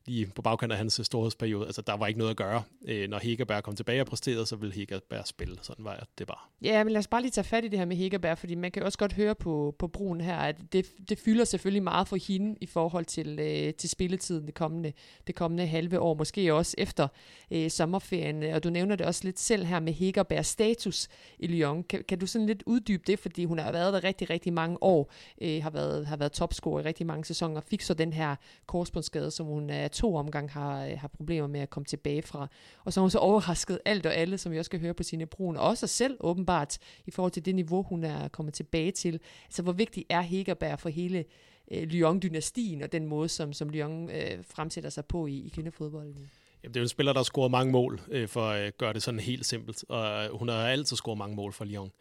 C: lige på bagkant af hans øh, storhedsperiode. Altså, der var ikke noget at gøre. Øh, når Hegerberg kom tilbage og præsterede, så ville Hegerberg spille. Sådan var det bare.
B: Ja, men lad os bare lige tage fat i det her med Hegerberg, fordi man kan også godt høre på, på brugen her, at det, det fylder selvfølgelig meget for hende i forhold til, øh, til spilletiden det kommende, det kommende halve år, måske også efter øh, sommerferien. Og du nævner det også lidt selv her med Hegerbergs status i Lyon. Kan, kan du sådan lidt uddybe det, fordi hun har været der rigtig, rigtig mange år, øh, har været, har været topscorer i rigtig mange sæsoner, fik så den her korsbåndsskade, som hun er to omgang har, øh, har problemer med at komme tilbage fra. Og så har hun så overrasket alt og alle, som vi også skal høre på sine brun, og også sig selv åbenbart, i forhold til det niveau, hun er kommet tilbage til. Altså, hvor vigtig er Hegerberg for hele øh, Lyon-dynastien, og den måde, som, som Lyon øh, fremsætter sig på i, i kvindefodbolden?
C: Jamen, det er jo en spiller, der har scoret mange mål, øh, for at øh, gøre det sådan helt simpelt. Og øh, hun har altid scoret mange mål for Lyon.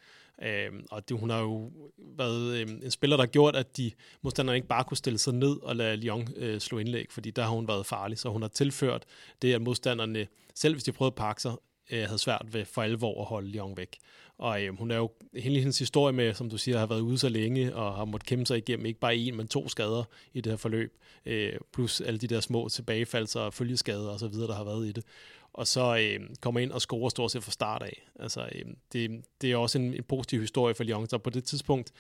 C: Øh, og det, hun har jo været øh, en spiller, der har gjort, at de modstanderne ikke bare kunne stille sig ned og lade Lyon øh, slå indlæg, fordi der har hun været farlig. Så hun har tilført det, at modstanderne, selv hvis de prøvede at pakke sig, øh, havde svært ved for alvor at holde Lyon væk. Og øh, hun er jo, hele hendes historie med, som du siger, har været ude så længe, og har måttet kæmpe sig igennem ikke bare en, men to skader i det her forløb, øh, plus alle de der små tilbagefalds og følgeskader og så videre, der har været i det og så øh, kommer ind og scorer stort set fra start af. Altså, øh, det, det er også en, en positiv historie for Lyon, så på det tidspunkt,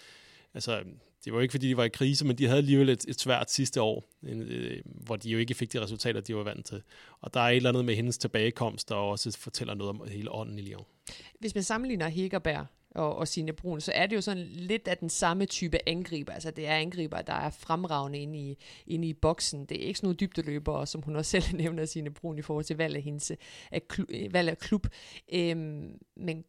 C: altså, det var ikke fordi, de var i krise, men de havde alligevel et, et svært sidste år, en, øh, hvor de jo ikke fik de resultater, de var vant til. Og der er et eller andet med hendes tilbagekomst, der også fortæller noget om hele ånden i Lyon.
B: Hvis man sammenligner Hegerberg og, og Signe Brun, så er det jo sådan lidt af den samme type angriber. Altså det er angriber, der er fremragende inde i, inde i boksen. Det er ikke sådan nogle dybdeløbere, som hun også selv nævner Signe Brun i forhold til valg af, hendes, af, klub, øh, valg af klub. Øhm, men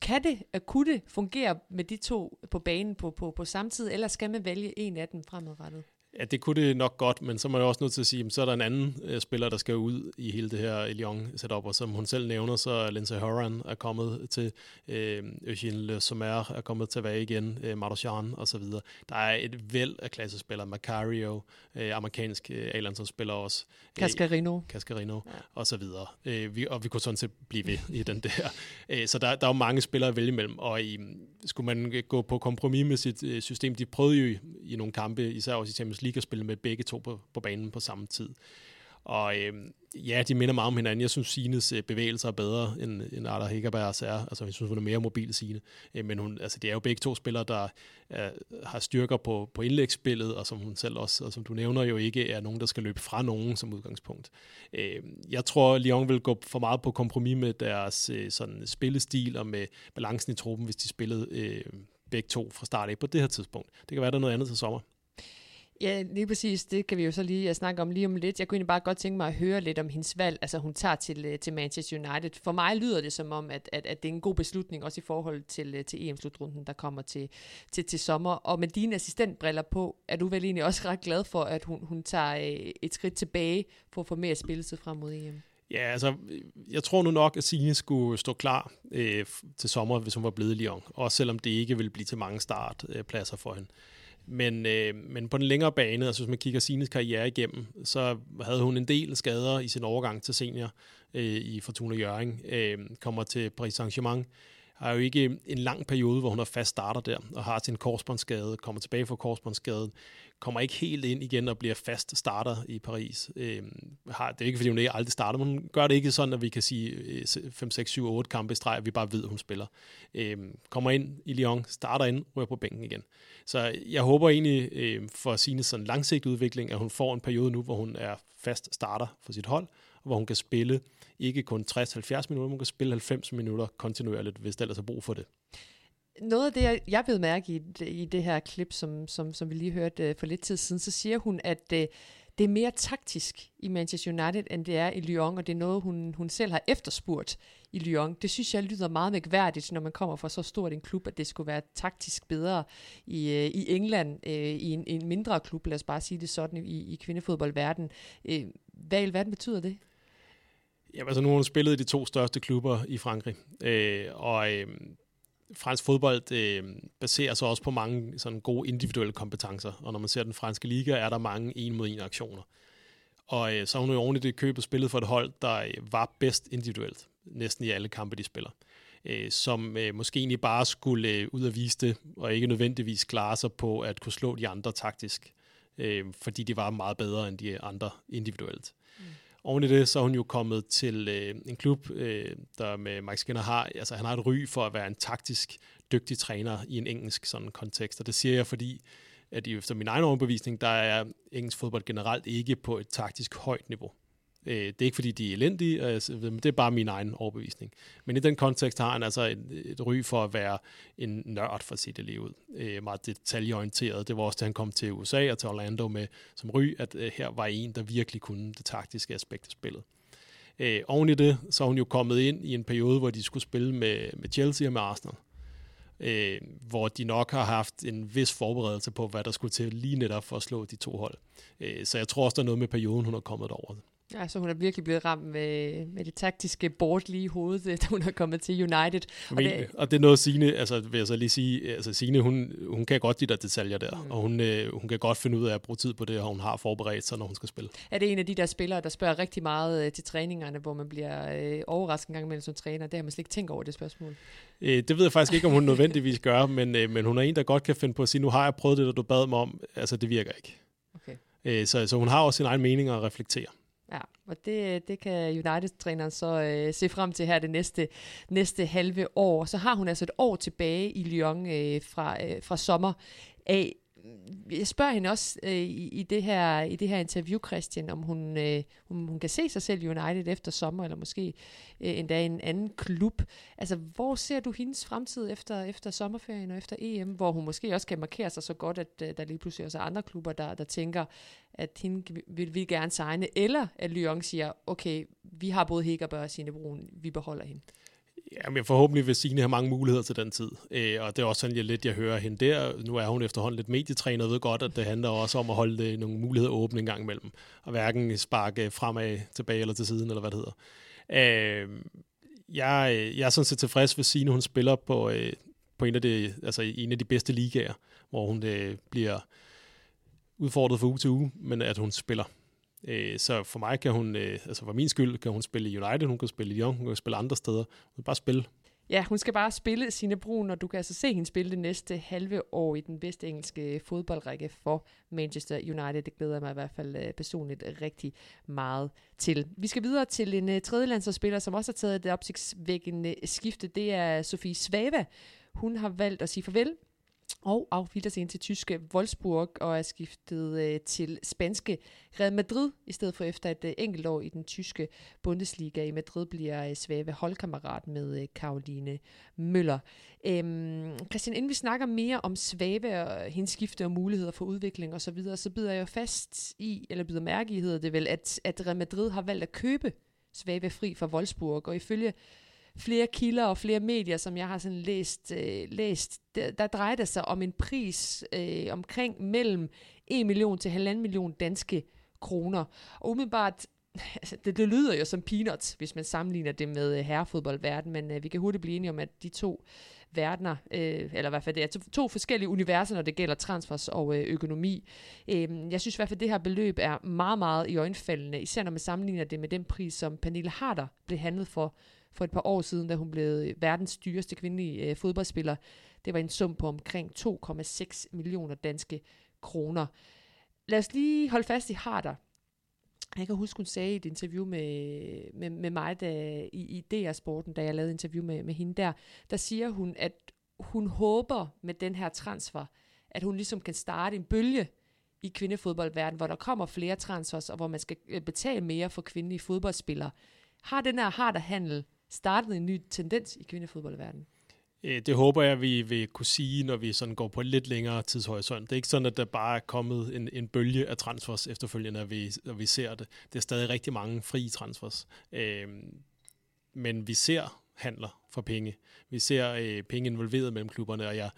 B: kan det, øh, kunne det fungere med de to på banen på, på, på samme tid, eller skal man vælge en af dem fremadrettet?
C: Ja, det kunne det nok godt, men så må jeg også nødt til at sige, at så er der en anden øh, spiller, der skal ud i hele det her Lyon setup, og som hun selv nævner, så Lindsay Horan er kommet til, øh, Eugene Le Sommer er kommet tilbage igen, øh, Marochan og så videre. Der er et væld af klassespillere, Macario, øh, amerikansk øh, a spiller også.
B: Øh, Cascarino.
C: Cascarino, ja. og så videre. Øh, vi, og vi kunne sådan set blive ved i den der. Øh, så der, der er jo mange spillere at vælge imellem, og i, skulle man gå på kompromis med sit øh, system, de prøvede jo i, i nogle kampe, især også i Champions League, at spille med begge to på, på banen på samme tid. Og øh, ja, de minder meget om hinanden. Jeg synes, Sines øh, bevægelser er bedre, end, end Arda Hegerbergs er. Altså, jeg synes, hun er mere mobil, Sine. Øh, men hun, altså, det er jo begge to spillere, der øh, har styrker på, på indlægsspillet, og som hun selv også, og som du nævner, jo ikke er nogen, der skal løbe fra nogen som udgangspunkt. Øh, jeg tror, Lyon vil gå for meget på kompromis med deres øh, sådan spillestil og med balancen i truppen, hvis de spillede øh, begge to fra start af på det her tidspunkt. Det kan være, der er noget andet til sommer.
B: Ja, lige præcis. Det kan vi jo så lige øh, snakke om lige om lidt. Jeg kunne egentlig bare godt tænke mig at høre lidt om hendes valg, altså hun tager til, øh, til Manchester United. For mig lyder det som om, at, at, at det er en god beslutning, også i forhold til, øh, til EM-slutrunden, der kommer til, til, til sommer. Og med dine assistentbriller på, er du vel egentlig også ret glad for, at hun, hun tager et skridt tilbage for at få mere spilletid frem mod EM?
C: Ja, altså, jeg tror nu nok, at Signe skulle stå klar øh, til sommer, hvis hun var blevet i Lyon. Også selvom det ikke ville blive til mange startpladser for hende. Men, øh, men på den længere bane, altså hvis man kigger Sines karriere igennem, så havde hun en del skader i sin overgang til senior øh, i Fortuna Jøring, Øh, kommer til Paris Saint-Germain, har jo ikke en lang periode, hvor hun har fast starter der, og har sin korsbåndsskade, kommer tilbage fra korsbåndsskaden, kommer ikke helt ind igen og bliver fast starter i Paris. Øh, har, det er ikke, fordi hun ikke aldrig starter, men hun gør det ikke sådan, at vi kan sige 5, 6, 7, 8 kampe i streg, vi bare ved, at hun spiller. Øh, kommer ind i Lyon, starter ind, ryger på bænken igen. Så jeg håber egentlig øh, for sine sådan langsigtede udvikling, at hun får en periode nu, hvor hun er fast starter for sit hold, og hvor hun kan spille ikke kun 60-70 minutter, men kan spille 90 minutter kontinuerligt, hvis der ellers er brug for det.
B: Noget af det, jeg ved mærke i, i det her klip, som, som, som vi lige hørte øh, for lidt tid siden, så siger hun, at øh, det er mere taktisk i Manchester United, end det er i Lyon, og det er noget, hun, hun selv har efterspurgt i Lyon. Det synes jeg lyder meget mægværdigt, når man kommer fra så stort en klub, at det skulle være taktisk bedre i, øh, i England, i en, en mindre klub, lad os bare sige det sådan, i, i kvindefodboldverden. Uh, hvad i alverden betyder det?
C: Ja, altså nu har hun spillet i de to største klubber i Frankrig, øh, og øh, fransk fodbold øh, baserer sig også på mange sådan gode individuelle kompetencer, og når man ser den franske liga, er der mange en mod en aktioner. Og øh, så har hun jo ordentligt det købet spillet for et hold, der øh, var bedst individuelt, næsten i alle kampe, de spiller. Øh, som øh, måske egentlig bare skulle øh, ud og vise det, og ikke nødvendigvis klare sig på at kunne slå de andre taktisk, øh, fordi de var meget bedre end de andre individuelt. Øh, Oven i det, så er hun jo kommet til øh, en klub, øh, der med Mike Skinner har, altså han har et ry for at være en taktisk dygtig træner i en engelsk sådan kontekst, og det siger jeg, fordi at efter min egen overbevisning, der er engelsk fodbold generelt ikke på et taktisk højt niveau. Øh, det er ikke, fordi de er elendige, det er bare min egen overbevisning. Men i den kontekst har han altså et, et ry for at være en nørd, for sit sige ud. Øh, meget detaljeorienteret. Det var også, da han kom til USA og til Orlando med som ry, at øh, her var en, der virkelig kunne det taktiske aspekt af spillet. Øh, oven i det, så er hun jo kommet ind i en periode, hvor de skulle spille med, med Chelsea og med Arsenal. Øh, hvor de nok har haft en vis forberedelse på, hvad der skulle til lige netop for at slå de to hold. Øh, så jeg tror også, der er noget med perioden, hun har kommet over.
B: Ja, så hun er virkelig blevet ramt med, med det taktiske bort lige i hovedet, da hun er kommet til United.
C: Og, det, og det er noget Signe, altså vil jeg så lige sige, altså Signe, hun, hun kan godt de der detaljer der, mm. og hun, øh, hun kan godt finde ud af at bruge tid på det, og hun har forberedt sig, når hun skal spille.
B: Er det en af de der spillere, der spørger rigtig meget øh, til træningerne, hvor man bliver øh, overrasket en gang imellem som træner? Det har man slet ikke tænkt over det spørgsmål.
C: Øh, det ved jeg faktisk ikke, om hun nødvendigvis gør, men, øh, men hun er en, der godt kan finde på at sige, nu har jeg prøvet det, der du bad mig om, altså det virker ikke. Okay. Øh, så, så hun har også sin egen mening at reflektere.
B: Og det, det kan United-træneren så øh, se frem til her det næste, næste halve år. Så har hun altså et år tilbage i Lyon øh, fra, øh, fra sommer af Øh, jeg spørger hende også øh, i, i, det her, i det her interview, Christian, om hun, øh, hun, hun kan se sig selv i United efter sommer, eller måske øh, endda i en anden klub. Altså, hvor ser du hendes fremtid efter, efter sommerferien og efter EM, hvor hun måske også kan markere sig så godt, at øh, der lige pludselig også er andre klubber, der, der tænker, at hende vil vi gerne signe, eller at Lyon siger, okay, vi har både Hækkerbør og Signe Brun, vi beholder hende.
C: Jamen, forhåbentlig vil Signe have mange muligheder til den tid. Øh, og det er også sådan jeg lidt, jeg hører hende der. Nu er hun efterhånden lidt medietræner og ved godt, at det handler også om at holde øh, nogle muligheder åbne en gang imellem. Og hverken sparke fremad, tilbage eller til siden, eller hvad det hedder. Øh, jeg, jeg er sådan set tilfreds ved Signe, hun spiller på, øh, på en, af de, altså en af de bedste ligaer, hvor hun øh, bliver udfordret fra uge til uge, men at hun spiller. Øh, så for mig kan hun, øh, altså for min skyld, kan hun spille i United, hun kan spille i Lyon, hun kan spille andre steder. Hun kan bare spille.
B: Ja, hun skal bare spille sine brun, og du kan altså se hende spille det næste halve år i den bedste engelske fodboldrække for Manchester United. Det glæder mig i hvert fald øh, personligt rigtig meget til. Vi skal videre til en øh, tredjelandsspiller, som også har taget det opsigtsvækkende skifte. Det er Sofie Svava. Hun har valgt at sige farvel og afvilder ind til tyske Wolfsburg og er skiftet øh, til spanske Real Madrid, i stedet for efter et øh, enkelt år i den tyske Bundesliga. I Madrid bliver øh, Svave holdkammerat med øh, Karoline Møller. Øhm, Christian, inden vi snakker mere om Svave og hendes skifte og muligheder for udvikling osv., så, videre, så bider jeg fast i, eller bider mærke i, hedder det vel, at, at Real Madrid har valgt at købe Svave fri fra Wolfsburg, og ifølge flere kilder og flere medier, som jeg har sådan læst, øh, læst der, der drejer det sig om en pris øh, omkring mellem 1 million til 1,5 million danske kroner. Og umiddelbart, altså, det, det lyder jo som peanuts, hvis man sammenligner det med øh, herrefodboldverden, men øh, vi kan hurtigt blive enige om, at de to verdener, øh, eller i hvert fald det er to, to forskellige universer, når det gælder transfers og øh, økonomi. Øh, jeg synes i hvert fald, at det her beløb er meget, meget i øjenfaldende, især når man sammenligner det med den pris, som Pernille Harder blev handlet for for et par år siden, da hun blev øh, verdens dyreste kvindelige øh, fodboldspiller. Det var en sum på omkring 2,6 millioner danske kroner. Lad os lige holde fast i Harder. Jeg kan huske, hun sagde i et interview med, med, med mig da, i, i DR-sporten, da jeg lavede interview med, med hende der, der siger hun, at hun håber med den her transfer, at hun ligesom kan starte en bølge i kvindefodboldverdenen, hvor der kommer flere transfers, og hvor man skal øh, betale mere for kvindelige fodboldspillere. Har den her harder handel startet en ny tendens i kvindefodboldverdenen?
C: Øh, det håber jeg, vi vil kunne sige, når vi sådan går på en lidt længere tidshorisont. Det er ikke sådan, at der bare er kommet en, en bølge af transfers efterfølgende, når vi, når vi ser det. Det er stadig rigtig mange frie transfers. Øh, men vi ser handler for penge. Vi ser øh, penge involveret mellem klubberne, og jeg,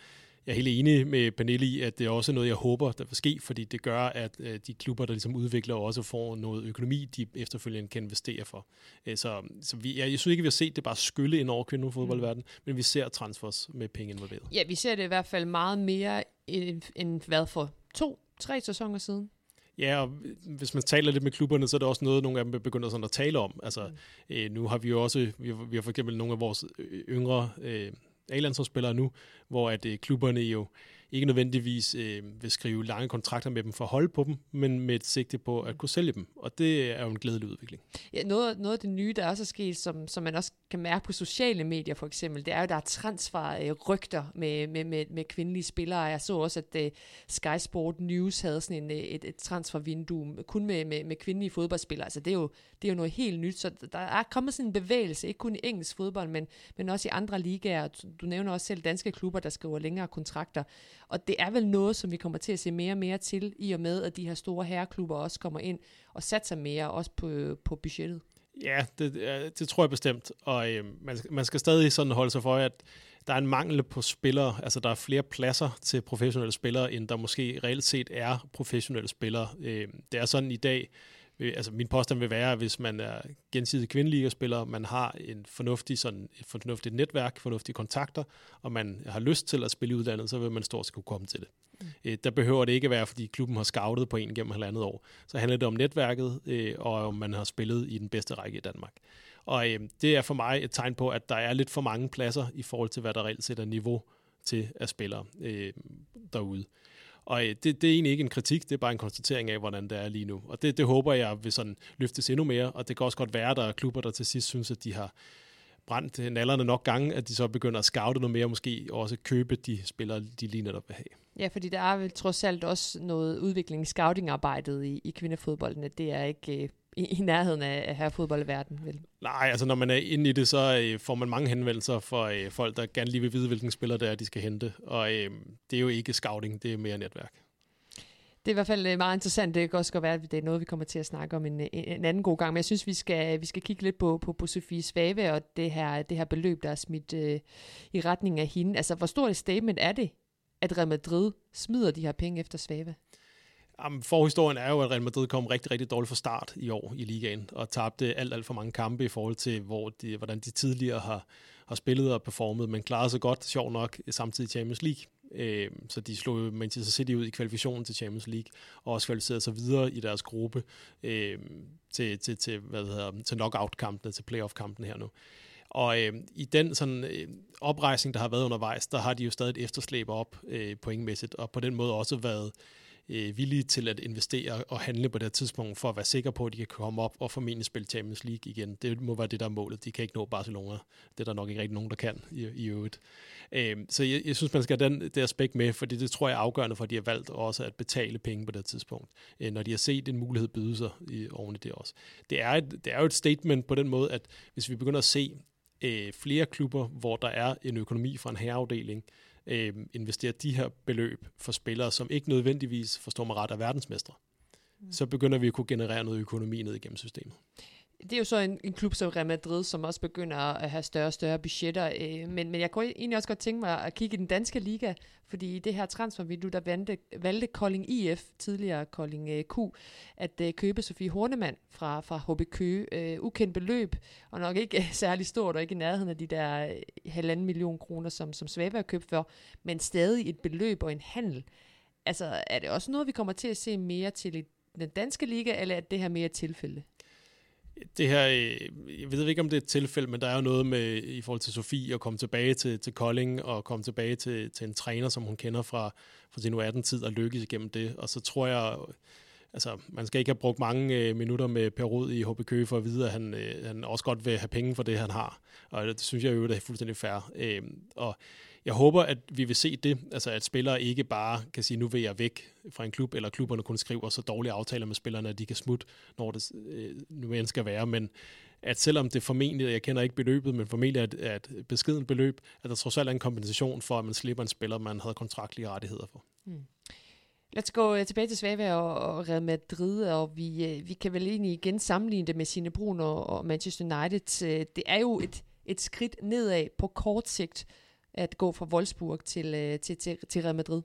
C: jeg er helt enig med Pernille i, at det er også noget, jeg håber, der vil ske, fordi det gør, at øh, de klubber, der ligesom udvikler, også får noget økonomi, de efterfølgende kan investere for. Øh, så så vi, jeg, jeg synes ikke, vi har set det bare skylle ind over kvindefodboldverdenen, mm. men vi ser transfers med penge involveret.
B: Ja, vi ser det i hvert fald meget mere end, end hvad for to, tre sæsoner siden.
C: Ja, og hvis man taler lidt med klubberne, så er det også noget, nogle af dem begynder sådan at tale om. Altså, mm. øh, nu har vi jo også, vi har, vi har for eksempel nogle af vores yngre øh, A-landsholdsspillere nu, hvor at øh, klubberne jo ikke nødvendigvis øh, vil skrive lange kontrakter med dem for at holde på dem, men med et sigte på at kunne sælge dem. Og det er jo en glædelig udvikling.
B: Ja, noget, noget af det nye, der også er sket, som, som man også kan mærke på sociale medier for eksempel, det er jo, at der er transfer-rygter med, med, med, med kvindelige spillere. Jeg så også, at øh, Sky Sport News havde sådan en, øh, et, et transfervindue kun med, med, med kvindelige fodboldspillere. Altså det er, jo, det er jo noget helt nyt, så der er kommet sådan en bevægelse, ikke kun i engelsk fodbold, men, men også i andre ligaer. Du nævner også selv danske klubber, der skriver længere kontrakter. Og det er vel noget, som vi kommer til at se mere og mere til, i og med, at de her store herreklubber også kommer ind og satser mere, også på, på budgettet.
C: Ja, det, det tror jeg bestemt. Og øh, man, man skal stadig sådan holde sig for, at der er en mangel på spillere. Altså, der er flere pladser til professionelle spillere, end der måske reelt set er professionelle spillere. Øh, det er sådan i dag, altså min påstand vil være, at hvis man er gensidig kvindeligaspiller, man har en fornuftig, sådan, et fornuftigt netværk, fornuftige kontakter, og man har lyst til at spille i udlandet, så vil man stort set kunne komme til det. Mm. Der behøver det ikke være, fordi klubben har scoutet på en gennem halvandet år. Så handler det om netværket, øh, og om man har spillet i den bedste række i Danmark. Og øh, det er for mig et tegn på, at der er lidt for mange pladser i forhold til, hvad der reelt set er niveau til at spille øh, derude. Og øh, det, det er egentlig ikke en kritik, det er bare en konstatering af, hvordan det er lige nu. Og det, det håber jeg vil sådan løftes endnu mere, og det kan også godt være, at der er klubber, der til sidst synes, at de har brændt nallerne nok gange, at de så begynder at scoute noget mere, og måske også købe de spillere, de lige netop vil have.
B: Ja, fordi der er vel trods alt også noget udvikling i scouting-arbejdet i, i kvindefodbolden, det er ikke øh, i, i nærheden af, af herrefodboldverdenen, vel?
C: Nej, altså når man er inde i det, så øh, får man mange henvendelser fra øh, folk, der gerne lige vil vide, hvilken spiller det er, de skal hente. Og øh, det er jo ikke scouting, det er mere netværk.
B: Det er i hvert fald øh, meget interessant. Det kan også godt være, at det er noget, vi kommer til at snakke om en, en anden god gang. Men jeg synes, vi skal, vi skal kigge lidt på, på, på Sofie Svave og det her, det her beløb, der er smidt øh, i retning af hende. Altså, hvor stort et statement er det, at Real Madrid smider de her penge efter Svave?
C: Jamen, forhistorien er jo, at Real Madrid kom rigtig, rigtig dårligt fra start i år i ligaen, og tabte alt, alt for mange kampe i forhold til, hvor de, hvordan de tidligere har, har spillet og performet, men klarede sig godt, sjov nok, samtidig Champions League. Øh, så de slog Manchester City ud i kvalifikationen til Champions League, og også kvalificerede sig videre i deres gruppe øh, til, til, til, hvad hedder, til knockout-kampene, til playoff-kampene her nu. Og øh, i den sådan, øh, oprejsning, der har været undervejs, der har de jo stadig et efterslæb op øh, pointmæssigt, og på den måde også været øh, villige til at investere og handle på det her tidspunkt, for at være sikre på, at de kan komme op og formentlig spille Champions League igen. Det må være det, der er målet. De kan ikke nå Barcelona. Det er der nok ikke rigtig nogen, der kan i, i øvrigt. Øh, så jeg, jeg synes, man skal have den, det aspekt med, fordi det tror jeg er afgørende for, at de har valgt også at betale penge på det tidspunkt, øh, når de har set en mulighed byde sig i, oven i det også. Det er, et, det er jo et statement på den måde, at hvis vi begynder at se øh, flere klubber, hvor der er en økonomi fra en herreafdeling, øh, investere de her beløb for spillere, som ikke nødvendigvis, forstår mig ret, er verdensmestre, mm. så begynder vi at kunne generere noget økonomi ned igennem systemet
B: det er jo så en, en klub som Real Madrid, som også begynder at have større og større budgetter. Øh, men, men jeg kunne egentlig også godt tænke mig at kigge i den danske liga, fordi i det her transfervindue, der valgte, valgte Kolding IF, tidligere Kolding øh, Q, at øh, købe Sofie Hornemann fra, fra HB Køge. Øh, ukendt beløb, og nok ikke øh, særlig stort, og ikke i nærheden af de der øh, halvanden million kroner, som, som Svave har købt for, men stadig et beløb og en handel. Altså, er det også noget, vi kommer til at se mere til i den danske liga, eller er det her mere tilfælde?
C: Det her, øh, jeg ved ikke, om det er et tilfælde, men der er jo noget med, i forhold til Sofie, at komme tilbage til, til Kolding, og komme tilbage til, til en træner, som hun kender fra, fra sin U18-tid, og lykkes igennem det. Og så tror jeg, altså, man skal ikke have brugt mange øh, minutter med Per Rud i HB Køge for at vide, at han, øh, han også godt vil have penge for det, han har. Og det synes jeg jo, det er fuldstændig fair. Øh, og jeg håber, at vi vil se det, altså at spillere ikke bare kan sige, nu vil jeg væk fra en klub, eller klubberne kun skriver så dårlige aftaler med spillerne, at de kan smutte, når det øh, nu end skal være, men at selvom det formentlig, jeg kender ikke beløbet, men formentlig er et, et beskeden beløb, at der trods alt er en kompensation for, at man slipper en spiller, man havde kontraktlige rettigheder for. Mm.
B: Lad os gå tilbage til Svave og, og Real Madrid, og vi, øh, vi kan vel egentlig igen sammenligne det med sine Brun og, og Manchester United. Øh, det er jo et, et skridt nedad på kort sigt, at gå fra Wolfsburg til, øh, til, til, til Real Madrid?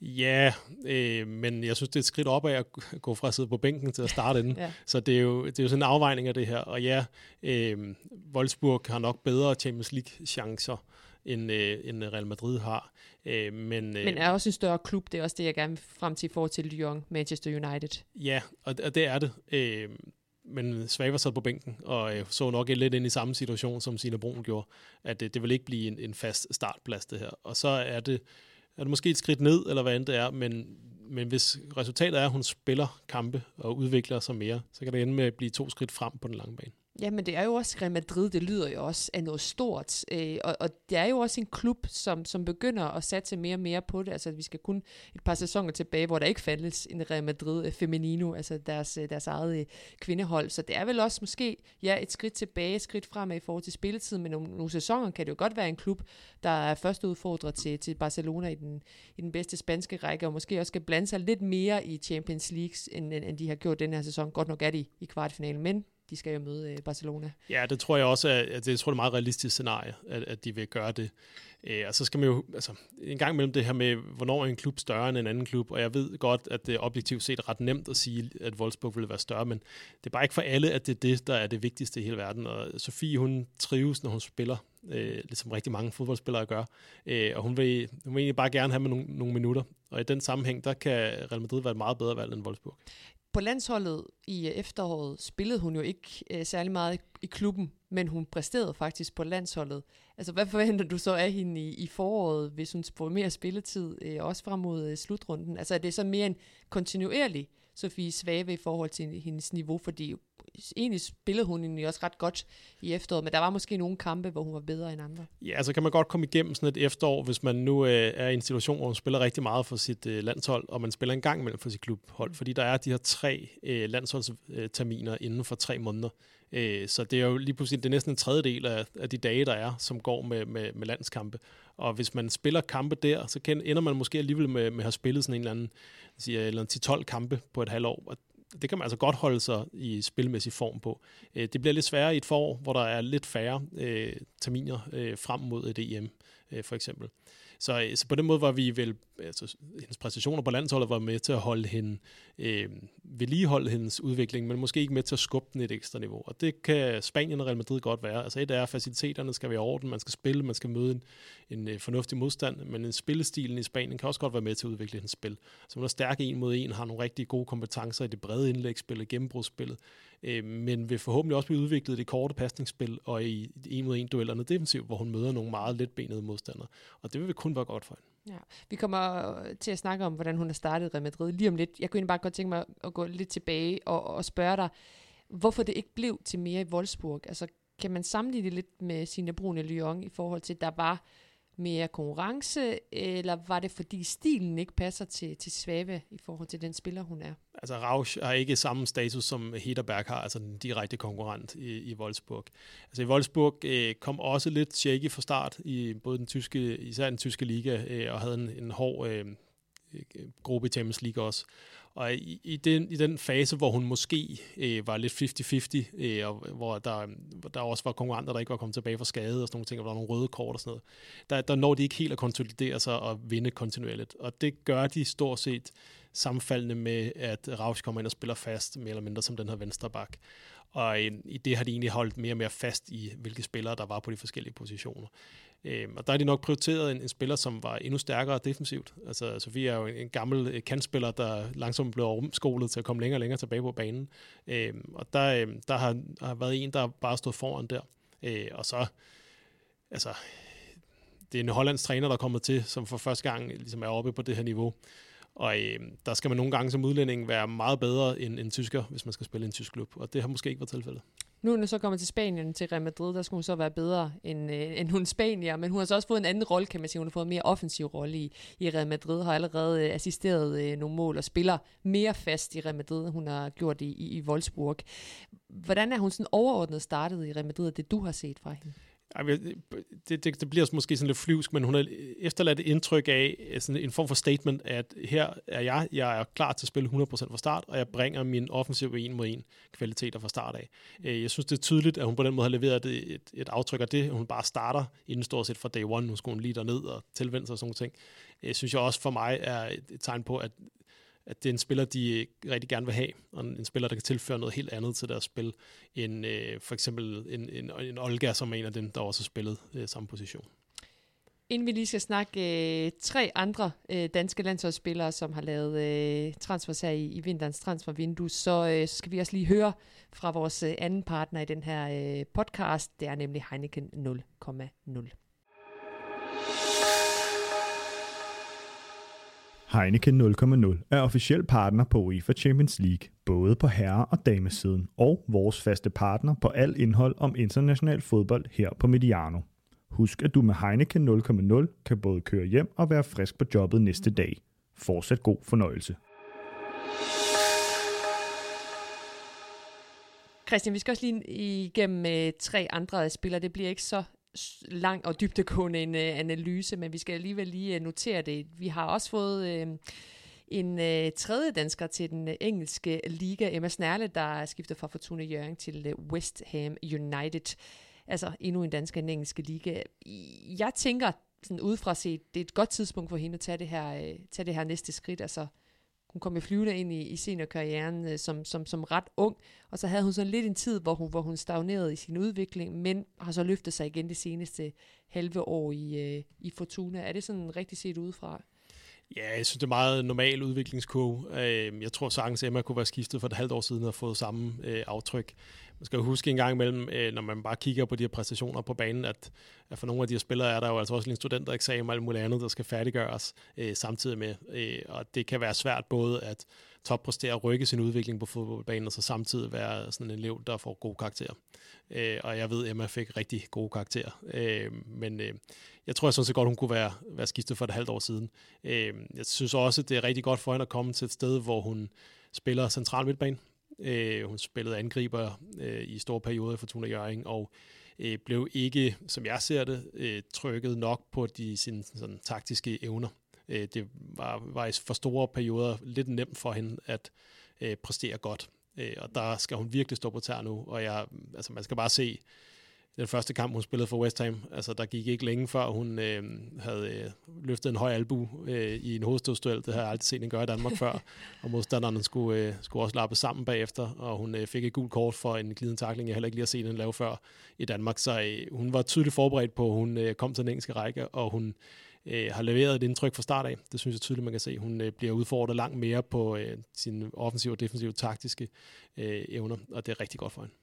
C: Ja, øh, men jeg synes, det er et skridt op af at gå fra at sidde på bænken til at starte inden. ja. Så det er, jo, det er jo sådan en afvejning af det her. Og ja, øh, Wolfsburg har nok bedre Champions League-chancer, end, øh, end Real Madrid har.
B: Øh, men, øh, men er også en større klub, det er også det, jeg gerne vil frem til i forhold til Lyon, Manchester United.
C: Ja, og, og det er det. Øh, men Svaber sad på bænken, og øh, så nok lidt ind i samme situation, som Sina Brun gjorde, at det, det vil ikke blive en, en fast startplads, det her. Og så er det, er det måske et skridt ned, eller hvad end det er, men, men hvis resultatet er, at hun spiller kampe og udvikler sig mere, så kan det ende med at blive to skridt frem på den lange bane.
B: Ja, men det er jo også Real Madrid, det lyder jo også af noget stort. Øh, og, og det er jo også en klub, som, som begynder at satse mere og mere på det. Altså, vi skal kun et par sæsoner tilbage, hvor der ikke fandtes en Real Madrid øh, Feminino, altså deres, øh, deres eget øh, kvindehold. Så det er vel også måske ja, et skridt tilbage, et skridt fremad i forhold til spilletid, men nogle, nogle sæsoner kan det jo godt være en klub, der er første udfordret til, til Barcelona i den, i den bedste spanske række, og måske også skal blande sig lidt mere i Champions League, end, end, end de har gjort den her sæson. Godt nok er de i kvartfinalen, men de skal jo møde øh, Barcelona.
C: Ja, det tror jeg også, at, at det, jeg tror, det er et meget realistisk scenarie, at, at de vil gøre det. Øh, og så skal man jo, altså, en gang mellem det her med, hvornår er en klub større end en anden klub, og jeg ved godt, at det er objektivt set ret nemt at sige, at Wolfsburg ville være større, men det er bare ikke for alle, at det er det, der er det vigtigste i hele verden. Og Sofie, hun trives, når hun spiller, øh, ligesom rigtig mange fodboldspillere gør, øh, og hun vil, hun vil egentlig bare gerne have med nogle, nogle minutter. Og i den sammenhæng, der kan Real Madrid være et meget bedre valg end Wolfsburg.
B: På landsholdet i øh, efteråret spillede hun jo ikke øh, særlig meget i klubben, men hun præsterede faktisk på landsholdet. Altså, hvad forventer du så af hende i, i foråret, hvis hun får mere spilletid, øh, også frem mod øh, slutrunden? Altså, er det så mere en kontinuerlig Sofie Svave i forhold til hendes niveau, fordi egentlig spillede hun egentlig også ret godt i efteråret, men der var måske nogle kampe, hvor hun var bedre end andre.
C: Ja, så kan man godt komme igennem sådan et efterår, hvis man nu øh, er i en situation, hvor man spiller rigtig meget for sit øh, landshold, og man spiller en gang imellem for sit klubhold, fordi der er de her tre øh, landsholdsterminer inden for tre måneder. Øh, så det er jo lige pludselig det er næsten en tredjedel af, af de dage, der er, som går med, med, med landskampe. Og hvis man spiller kampe der, så kan, ender man måske alligevel med, med at have spillet sådan en eller anden siger, eller 10-12 kampe på et halvår. Og det kan man altså godt holde sig i spilmæssig form på. Øh, det bliver lidt sværere i et forår, hvor der er lidt færre øh, terminer øh, frem mod et EM, øh, for eksempel. Øh, så øh, så på den måde var vi vel, altså hendes præstationer på landsholdet var med til at holde hende, øh, vedligeholde hendes udvikling, men måske ikke med til at skubbe den et ekstra niveau. Og det kan Spanien og Real Madrid godt være. Altså et er, at faciliteterne skal være i orden, man skal spille, man skal møde en, en øh, fornuftig modstand, men en spillestilen i Spanien kan også godt være med til at udvikle hendes spil. Så hun er stærk en mod en, har nogle rigtig gode kompetencer i det brede indlægsspil, gennembrudsspillet, øh, men vil forhåbentlig også blive udviklet i det korte pasningsspil og i en mod en duellerne defensivt, hvor hun møder nogle meget letbenede modstandere. Og det vil kun være godt for hende.
B: Ja. Vi kommer til at snakke om, hvordan hun har startet Real Madrid lige om lidt. Jeg kunne egentlig bare godt tænke mig at gå lidt tilbage og, og spørge dig, hvorfor det ikke blev til mere i Wolfsburg. Altså, kan man sammenligne det lidt med Signe Brun i Lyon i forhold til, at der var mere konkurrence, eller var det fordi stilen ikke passer til, til Svave i forhold til den spiller, hun er?
C: Altså Rausch har ikke samme status, som Hederberg har, altså den direkte konkurrent i, i Wolfsburg. Altså i Wolfsburg øh, kom også lidt shaky fra start i både den tyske, især den tyske liga, øh, og havde en, en hård øh, øh gruppe i Champions League også. Og i, i, den, i den fase, hvor hun måske øh, var lidt 50-50, øh, og hvor der, der også var konkurrenter, der ikke var kommet tilbage fra skade og sådan nogle ting, og der var nogle røde kort og sådan noget, der, der når de ikke helt at konsolidere sig og vinde kontinuerligt. Og det gør de stort set sammenfaldende med, at Rausch kommer ind og spiller fast, mere eller mindre som den her venstre bak. Og øh, i det har de egentlig holdt mere og mere fast i, hvilke spillere der var på de forskellige positioner. Øh, og der er de nok prioriteret en, en spiller, som var endnu stærkere defensivt. Altså, Sofie er jo en, en gammel øh, kantspiller, der langsomt blev omskolet til at komme længere og længere tilbage på banen. Øh, og der, øhm, der har, har været en, der bare stod foran der. Øh, og så, altså, det er en hollandsk træner, der er kommet til, som for første gang ligesom er oppe på det her niveau. Og øh, der skal man nogle gange som udlænding være meget bedre end en tysker, hvis man skal spille i en tysk klub. Og det har måske ikke været tilfældet.
B: Nu når hun så kommer til Spanien, til Real Madrid, der skulle hun så være bedre end, øh, end hun Spanier, men hun har så også fået en anden rolle, kan man sige. Hun har fået en mere offensiv rolle i, i Real Madrid, har allerede øh, assisteret øh, nogle mål og spiller mere fast i Real Madrid, hun har gjort i, i, i Wolfsburg. Hvordan er hun sådan overordnet startet i Real Madrid, det du har set fra hende?
C: Øh, det, det, det bliver måske sådan lidt flyvsk, men hun har efterladt et indtryk af øh, sådan en form for statement, at her er jeg, jeg er klar til at spille 100% fra start, og jeg bringer min offensiv en mod en kvaliteter fra start af. Øh, jeg synes, det er tydeligt, at hun på den måde har leveret et, et, et aftryk af det. Hun bare starter inden stort set fra day one. Nu skulle hun lige derned og tilvende sig og sådan noget ting. Jeg synes jeg også for mig er et tegn på, at at det er en spiller, de rigtig gerne vil have, og en spiller, der kan tilføre noget helt andet til deres spil, end øh, for eksempel en, en, en Olga, som er en af dem, der også har spillet øh, samme position.
B: Inden vi lige skal snakke øh, tre andre øh, danske landsholdsspillere, som har lavet øh, transfers her i, i vinterens transfervindue, så, øh, så skal vi også lige høre fra vores øh, anden partner i den her øh, podcast. Det er nemlig Heineken 0,0.
A: Heineken 0,0 er officiel partner på UEFA Champions League, både på herre- og damesiden, og vores faste partner på al indhold om international fodbold her på Mediano. Husk, at du med Heineken 0,0 kan både køre hjem og være frisk på jobbet næste dag. Fortsat god fornøjelse.
B: Christian, vi skal også lige igennem øh, tre andre spillere. Det bliver ikke så lang og dybdegående en øh, analyse, men vi skal alligevel lige øh, notere det. Vi har også fået øh, en øh, tredje dansker til den øh, engelske liga, Emma Snærle, der er skiftet fra Fortuna Jørgen til øh, West Ham United. Altså endnu en dansker i den engelske liga. Jeg tænker, sådan udefra set, det er et godt tidspunkt for hende at tage det her, øh, tage det her næste skridt. Altså hun kom jo flyvende ind i, i seniorkarrieren øh, som, som, som ret ung, og så havde hun sådan lidt en tid, hvor hun, hvor hun stagnerede i sin udvikling, men har så løftet sig igen det seneste halve år i, øh, i Fortuna. Er det sådan rigtig set udefra?
C: Ja, jeg synes, det er meget normal udviklingskurve. Øh, jeg tror sagtens, Emma kunne være skiftet for et halvt år siden og fået samme øh, aftryk. Man skal jo huske en gang imellem, øh, når man bare kigger på de her præstationer på banen, at, for nogle af de her spillere er der jo altså også en studentereksamen og alt muligt andet, der skal færdiggøres øh, samtidig med. Øh, og det kan være svært både at toppræstere og rykke sin udvikling på fodboldbanen, og så samtidig være sådan en elev, der får gode karakterer. Øh, og jeg ved, at Emma fik rigtig gode karakterer. Øh, men øh, jeg tror jeg sådan set godt, hun kunne være, være skiftet for et halvt år siden. Øh, jeg synes også, det er rigtig godt for hende at komme til et sted, hvor hun spiller central midtbane. Øh, hun spillede angriber øh, i store perioder for Tuna Jøring, og øh, blev ikke, som jeg ser det, øh, trykket nok på de sine sådan, taktiske evner. Øh, det var, var i for store perioder lidt nemt for hende at øh, præstere godt. Øh, og der skal hun virkelig stå på tær nu, og jeg, altså, man skal bare se den første kamp, hun spillede for West Ham. Altså, der gik ikke længe før, hun øh, havde øh, løftet en høj albu øh, i en hovedstødsduel. Det har jeg aldrig set en gøre i Danmark før. Og modstanderne skulle, øh, skulle også lappe sammen bagefter, og hun øh, fik et gult kort for en glidende takling, jeg heller ikke lige har set den lave før i Danmark. Så øh, hun var tydeligt forberedt på, at hun øh, kom til den engelske række, og hun øh, har leveret et indtryk fra start af. Det synes jeg tydeligt, man kan se. Hun øh, bliver udfordret langt mere på øh, sine offensive og defensive taktiske øh, evner, og det er rigtig godt for hende.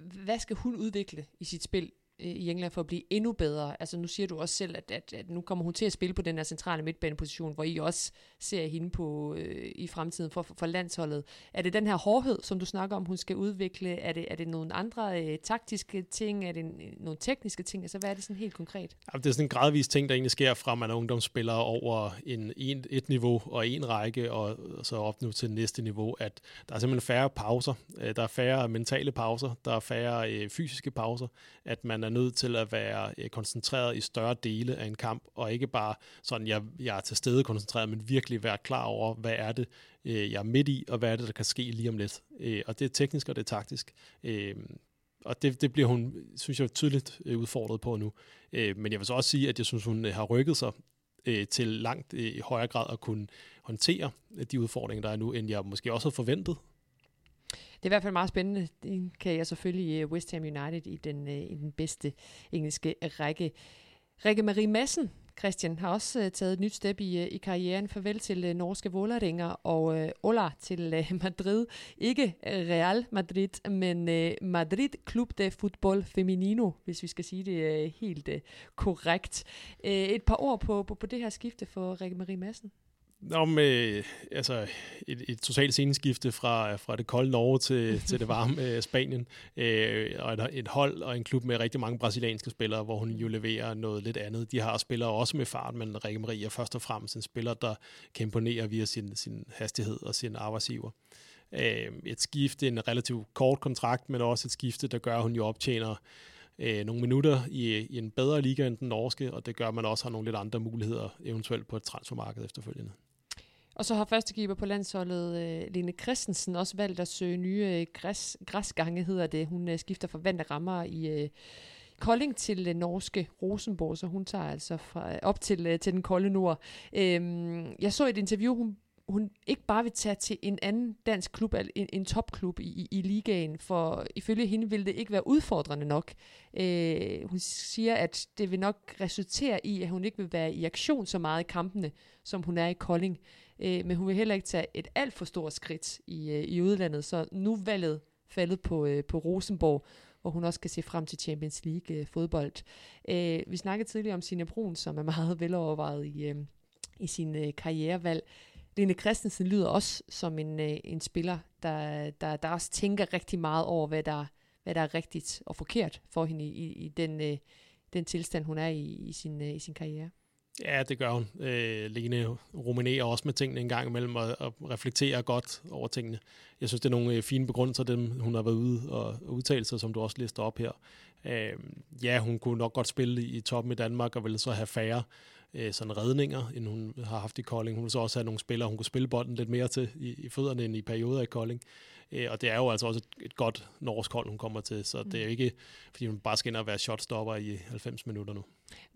B: Hvad skal hun udvikle i sit spil? Øh, i England for at blive endnu bedre? Altså nu siger du også selv, at, at, at nu kommer hun til at spille på den her centrale midtbaneposition, hvor I også ser hende på øh, i fremtiden for, for landsholdet. Er det den her hårdhed, som du snakker om, hun skal udvikle? Er det, er det nogle andre øh, taktiske ting? Er det en, øh, nogle tekniske ting? Altså hvad er det sådan helt konkret?
C: Ja, det er sådan en gradvis ting, der egentlig sker fra, at man er ungdomsspiller over en, en, et niveau og en række, og så op nu til næste niveau, at der er simpelthen færre pauser. Øh, der er færre mentale pauser, der er færre øh, fysiske pauser, at man er nødt til at være øh, koncentreret i større dele af en kamp, og ikke bare sådan, jeg, jeg er til stede koncentreret, men virkelig være klar over, hvad er det, øh, jeg er midt i, og hvad er det, der kan ske lige om lidt. Øh, og det er teknisk, og det er taktisk. Øh, og det, det bliver hun, synes jeg, tydeligt øh, udfordret på nu. Øh, men jeg vil så også sige, at jeg synes, hun øh, har rykket sig øh, til langt øh, i højere grad at kunne håndtere øh, de udfordringer, der er nu, end jeg måske også havde forventet.
B: Det er i hvert fald meget spændende. Det kan jeg selvfølgelig i West Ham United i den, øh, i den bedste engelske række. Rikke Marie Madsen, Christian, har også øh, taget et nyt step i, i karrieren. Farvel til norske Våleringer og øh, Ola til øh, Madrid. Ikke Real Madrid, men øh, Madrid Club de Fútbol Feminino, hvis vi skal sige det øh, helt øh, korrekt. Øh, et par ord på, på, på det her skifte for Rikke Marie Madsen.
C: Om øh, altså et, et totalt sceneskifte fra, fra det kolde Norge til, til det varme øh, Spanien, øh, og et, et hold og en klub med rigtig mange brasilianske spillere, hvor hun jo leverer noget lidt andet. De har spillere også med fart, men Rikke Marie er først og fremmest en spiller, der kan imponere via sin, sin hastighed og sin arbejdsgiver. Øh, et skifte, en relativt kort kontrakt, men også et skifte, der gør, at hun jo optjener øh, nogle minutter i, i en bedre liga end den norske, og det gør, at man også har nogle lidt andre muligheder, eventuelt på et transfermarked efterfølgende.
B: Og så har førstegiver på landsholdet, øh, Lene Christensen, også valgt at søge nye øh, græs, græsgange, hedder det. Hun øh, skifter fra vand rammer i øh, Kolding til øh, norske Rosenborg, så hun tager altså fra, øh, op til, øh, til den kolde nord. Øhm, jeg så et interview, hun hun ikke bare vil tage til en anden dansk klub, en, en topklub i, i ligaen, for ifølge hende vil det ikke være udfordrende nok. Øh, hun siger, at det vil nok resultere i, at hun ikke vil være i aktion så meget i kampene, som hun er i Kolding. Øh, men hun vil heller ikke tage et alt for stort skridt i, øh, i udlandet, så nu valget faldet på, øh, på Rosenborg, hvor hun også kan se frem til Champions League øh, fodbold. Øh, vi snakkede tidligere om Sine Brun, som er meget velovervejet i, øh, i sin øh, karrierevalg. Lene Christensen lyder også som en, øh, en spiller, der, der, der også tænker rigtig meget over, hvad der, hvad der er rigtigt og forkert for hende i, i, i den, øh, den tilstand, hun er i, i, sin, øh, i sin karriere.
C: Ja, det gør hun. Øh, Lene ruminerer også med tingene en gang imellem og, og reflekterer godt over tingene. Jeg synes, det er nogle øh, fine begrundelser, dem hun har været ude og udtale sig, som du også lister op her. Øh, ja, hun kunne nok godt spille i toppen i Danmark og ville så have færre øh, sådan redninger, end hun har haft i Kolding. Hun vil så også have nogle spillere, hun kunne spille bolden lidt mere til i, i fødderne end i perioder i Kolding. Øh, og det er jo altså også et, et godt norsk hold, hun kommer til, så mm. det er jo ikke, fordi hun bare skal ind og være shotstopper i 90 minutter nu.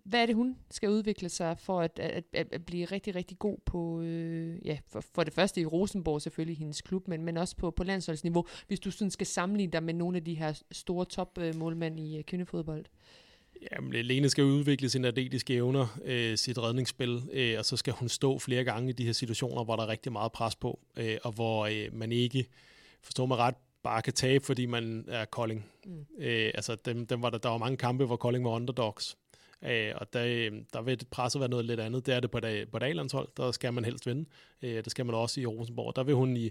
B: Hvad er det, hun skal udvikle sig for at, at, at, at blive rigtig, rigtig god på, øh, ja, for, for det første i Rosenborg selvfølgelig, hendes klub, men, men også på, på landsholdsniveau, hvis du sådan skal sammenligne dig med nogle af de her store topmålmænd i uh, kvindefodbold?
C: Jamen, Lene skal udvikle sine atletiske evner, øh, sit redningsspil, øh, og så skal hun stå flere gange i de her situationer, hvor der er rigtig meget pres på, øh, og hvor øh, man ikke, forstår mig ret, bare kan tabe, fordi man er Kolding. Mm. Øh, altså, dem, dem var der, der var mange kampe, hvor Kolding var underdogs. Øh, og der, der vil presset være noget lidt andet. Det er det på et, på et A-landshold, der skal man helst vinde. Øh, det skal man også i Rosenborg. Der vil hun i,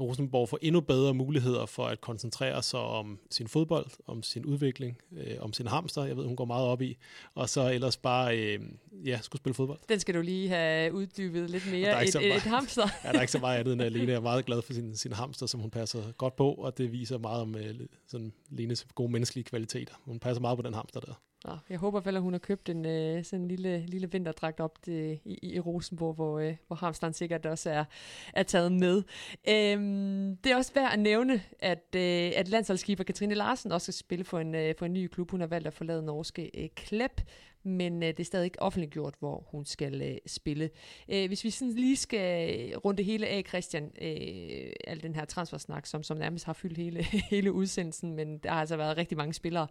C: Rosenborg får endnu bedre muligheder for at koncentrere sig om sin fodbold, om sin udvikling, øh, om sin hamster, jeg ved, hun går meget op i, og så ellers bare, øh, ja, skulle spille fodbold.
B: Den skal du lige have uddybet lidt mere. Et, et, et hamster.
C: ja, der er ikke så meget andet end, at Lene er meget glad for sin, sin hamster, som hun passer godt på, og det viser meget om øh, sådan Lenes gode menneskelige kvaliteter. Hun passer meget på den hamster der.
B: Nå, jeg håber vel, at hun har købt en øh, sådan en lille, lille vinterdragt op det, i, i Rosenborg, hvor, øh, hvor hamsteren sikkert også er, er taget med. Øhm, det er også værd at nævne, at, øh, at landsholdsskiber Katrine Larsen også skal spille for en, øh, for en ny klub. Hun har valgt at forlade norske øh, Klep, men øh, det er stadig ikke offentliggjort, hvor hun skal øh, spille. Øh, hvis vi sådan lige skal øh, runde hele af, Christian, øh, al den her transfersnak, som, som nærmest har fyldt hele, hele udsendelsen, men der har altså været rigtig mange spillere,